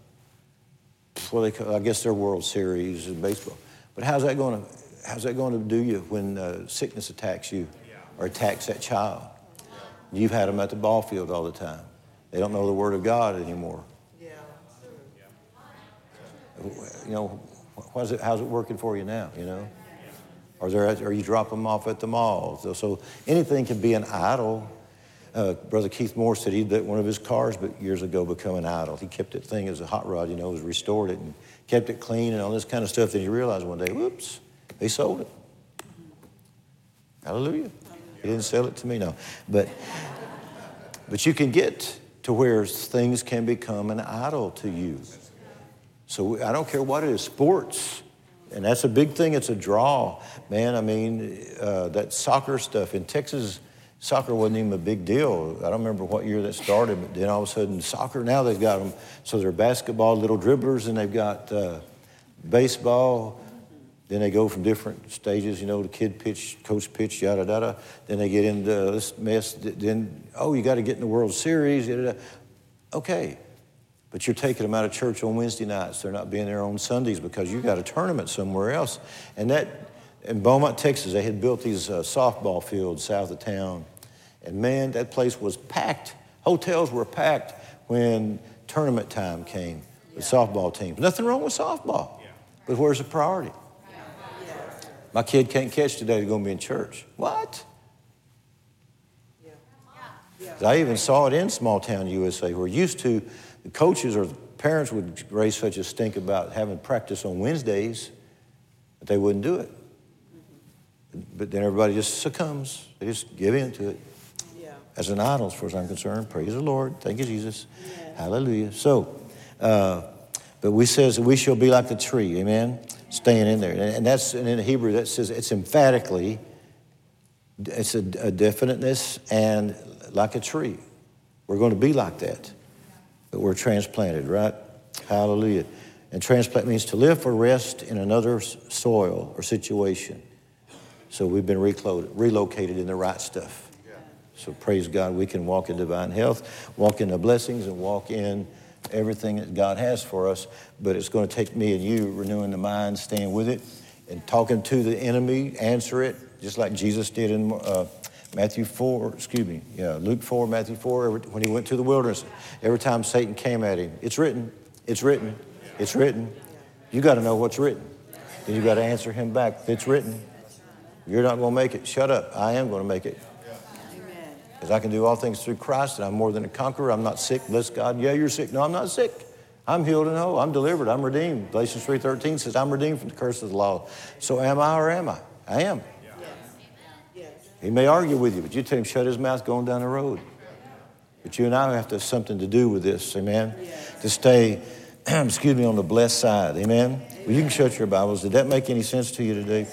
well, they, I guess their World Series in baseball. But how's that going to, how's that going to do you when uh, sickness attacks you or attacks that child? You've had them at the ball field all the time. They don't know the Word of God anymore. Yeah. You know, how's it, how's it working for you now, you know? Or, there, or you drop them off at the mall. So, so anything can be an idol. Uh, Brother Keith Moore said he let one of his cars but years ago become an idol. He kept that thing as a hot rod, you know, was restored it and kept it clean and all this kind of stuff. Then he realized one day, whoops, they sold it. Hallelujah. He didn't sell it to me, no. But, but you can get to where things can become an idol to you. So I don't care what it is, sports. And that's a big thing. It's a draw, man. I mean, uh, that soccer stuff in Texas, soccer wasn't even a big deal. I don't remember what year that started, but then all of a sudden, soccer now they've got them. So they're basketball, little dribblers, and they've got uh, baseball. Then they go from different stages, you know, the kid pitch, coach pitch, yada yada. Then they get into this mess. Then oh, you got to get in the World Series. Yada, yada. Okay, but you're taking them out of church on Wednesday nights. They're not being there on Sundays because you got a tournament somewhere else. And that, in Beaumont, Texas, they had built these uh, softball fields south of town. And man, that place was packed. Hotels were packed when tournament time came with yeah. softball teams. Nothing wrong with softball, yeah. but where's the priority? My kid can't catch today, he's going to be in church. What? I even saw it in small town USA where used to the coaches or the parents would raise such a stink about having practice on Wednesdays that they wouldn't do it. But then everybody just succumbs. They just give in to it. Yeah. As an idol, as far as I'm concerned. Praise the Lord. Thank you, Jesus. Yeah. Hallelujah. So, uh, but we says we shall be like the tree. Amen. Staying in there, and that's and in Hebrew that says it's emphatically. It's a, a definiteness and like a tree. We're going to be like that but we're transplanted, right? Hallelujah. And transplant means to live for rest in another soil or situation. So we've been relocated in the right stuff. So praise God, we can walk in divine health, walk in the blessings, and walk in everything that God has for us. But it's going to take me and you renewing the mind, staying with it, and talking to the enemy, answer it, just like Jesus did in uh, Matthew 4, excuse me, yeah, Luke 4, Matthew 4, when he went to the wilderness, every time Satan came at him, it's written, it's written, it's written. You got to know what's written. Then you got to answer him back. It's written. You're not going to make it. Shut up. I am going to make it. Because I can do all things through Christ, and I'm more than a conqueror. I'm not sick. Bless God. Yeah, you're sick. No, I'm not sick. I'm healed and whole. I'm delivered. I'm redeemed. Galatians 3.13 says, I'm redeemed from the curse of the law. So am I or am I? I am. He may argue with you, but you tell him shut his mouth going down the road. But you and I have to have something to do with this, amen? Yes. To stay, excuse me, on the blessed side, amen? Well, you can shut your Bibles. Did that make any sense to you today?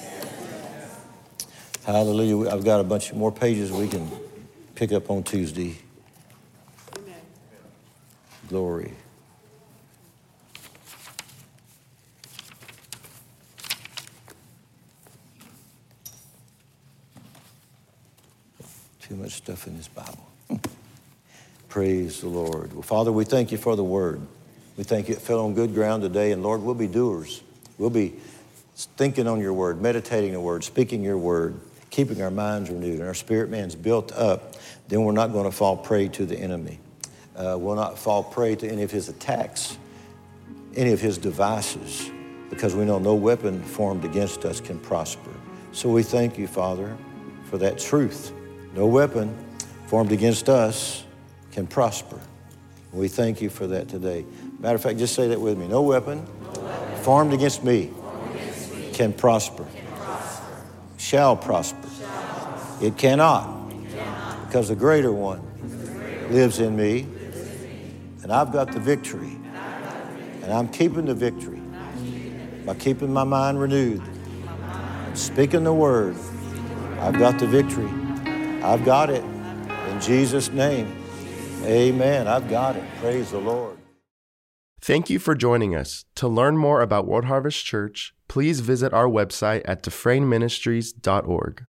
Hallelujah. I've got a bunch of more pages we can pick up on Tuesday. Amen. Glory. Too much stuff in this Bible. Praise the Lord. Well, Father, we thank you for the word. We thank you it fell on good ground today, and Lord, we'll be doers. We'll be thinking on your word, meditating the word, speaking your word, keeping our minds renewed, and our spirit man's built up. Then we're not going to fall prey to the enemy. Uh, we'll not fall prey to any of his attacks, any of his devices, because we know no weapon formed against us can prosper. So we thank you, Father, for that truth. No weapon formed against us can prosper. We thank you for that today. Matter of fact, just say that with me. No weapon, no weapon. Formed, against me, against me can prosper, can prosper. Shall, prosper. shall it cannot. Because the greater one lives, in me, and I've got the victory. And, I'm keeping the victory by keeping my mind renewed and speaking the word. I've got the victory. I've got it. In Jesus' name. Amen. I've got it. Praise the Lord. Thank you for joining us. To learn more about World Harvest Church, please visit our website at dufresneministries.org.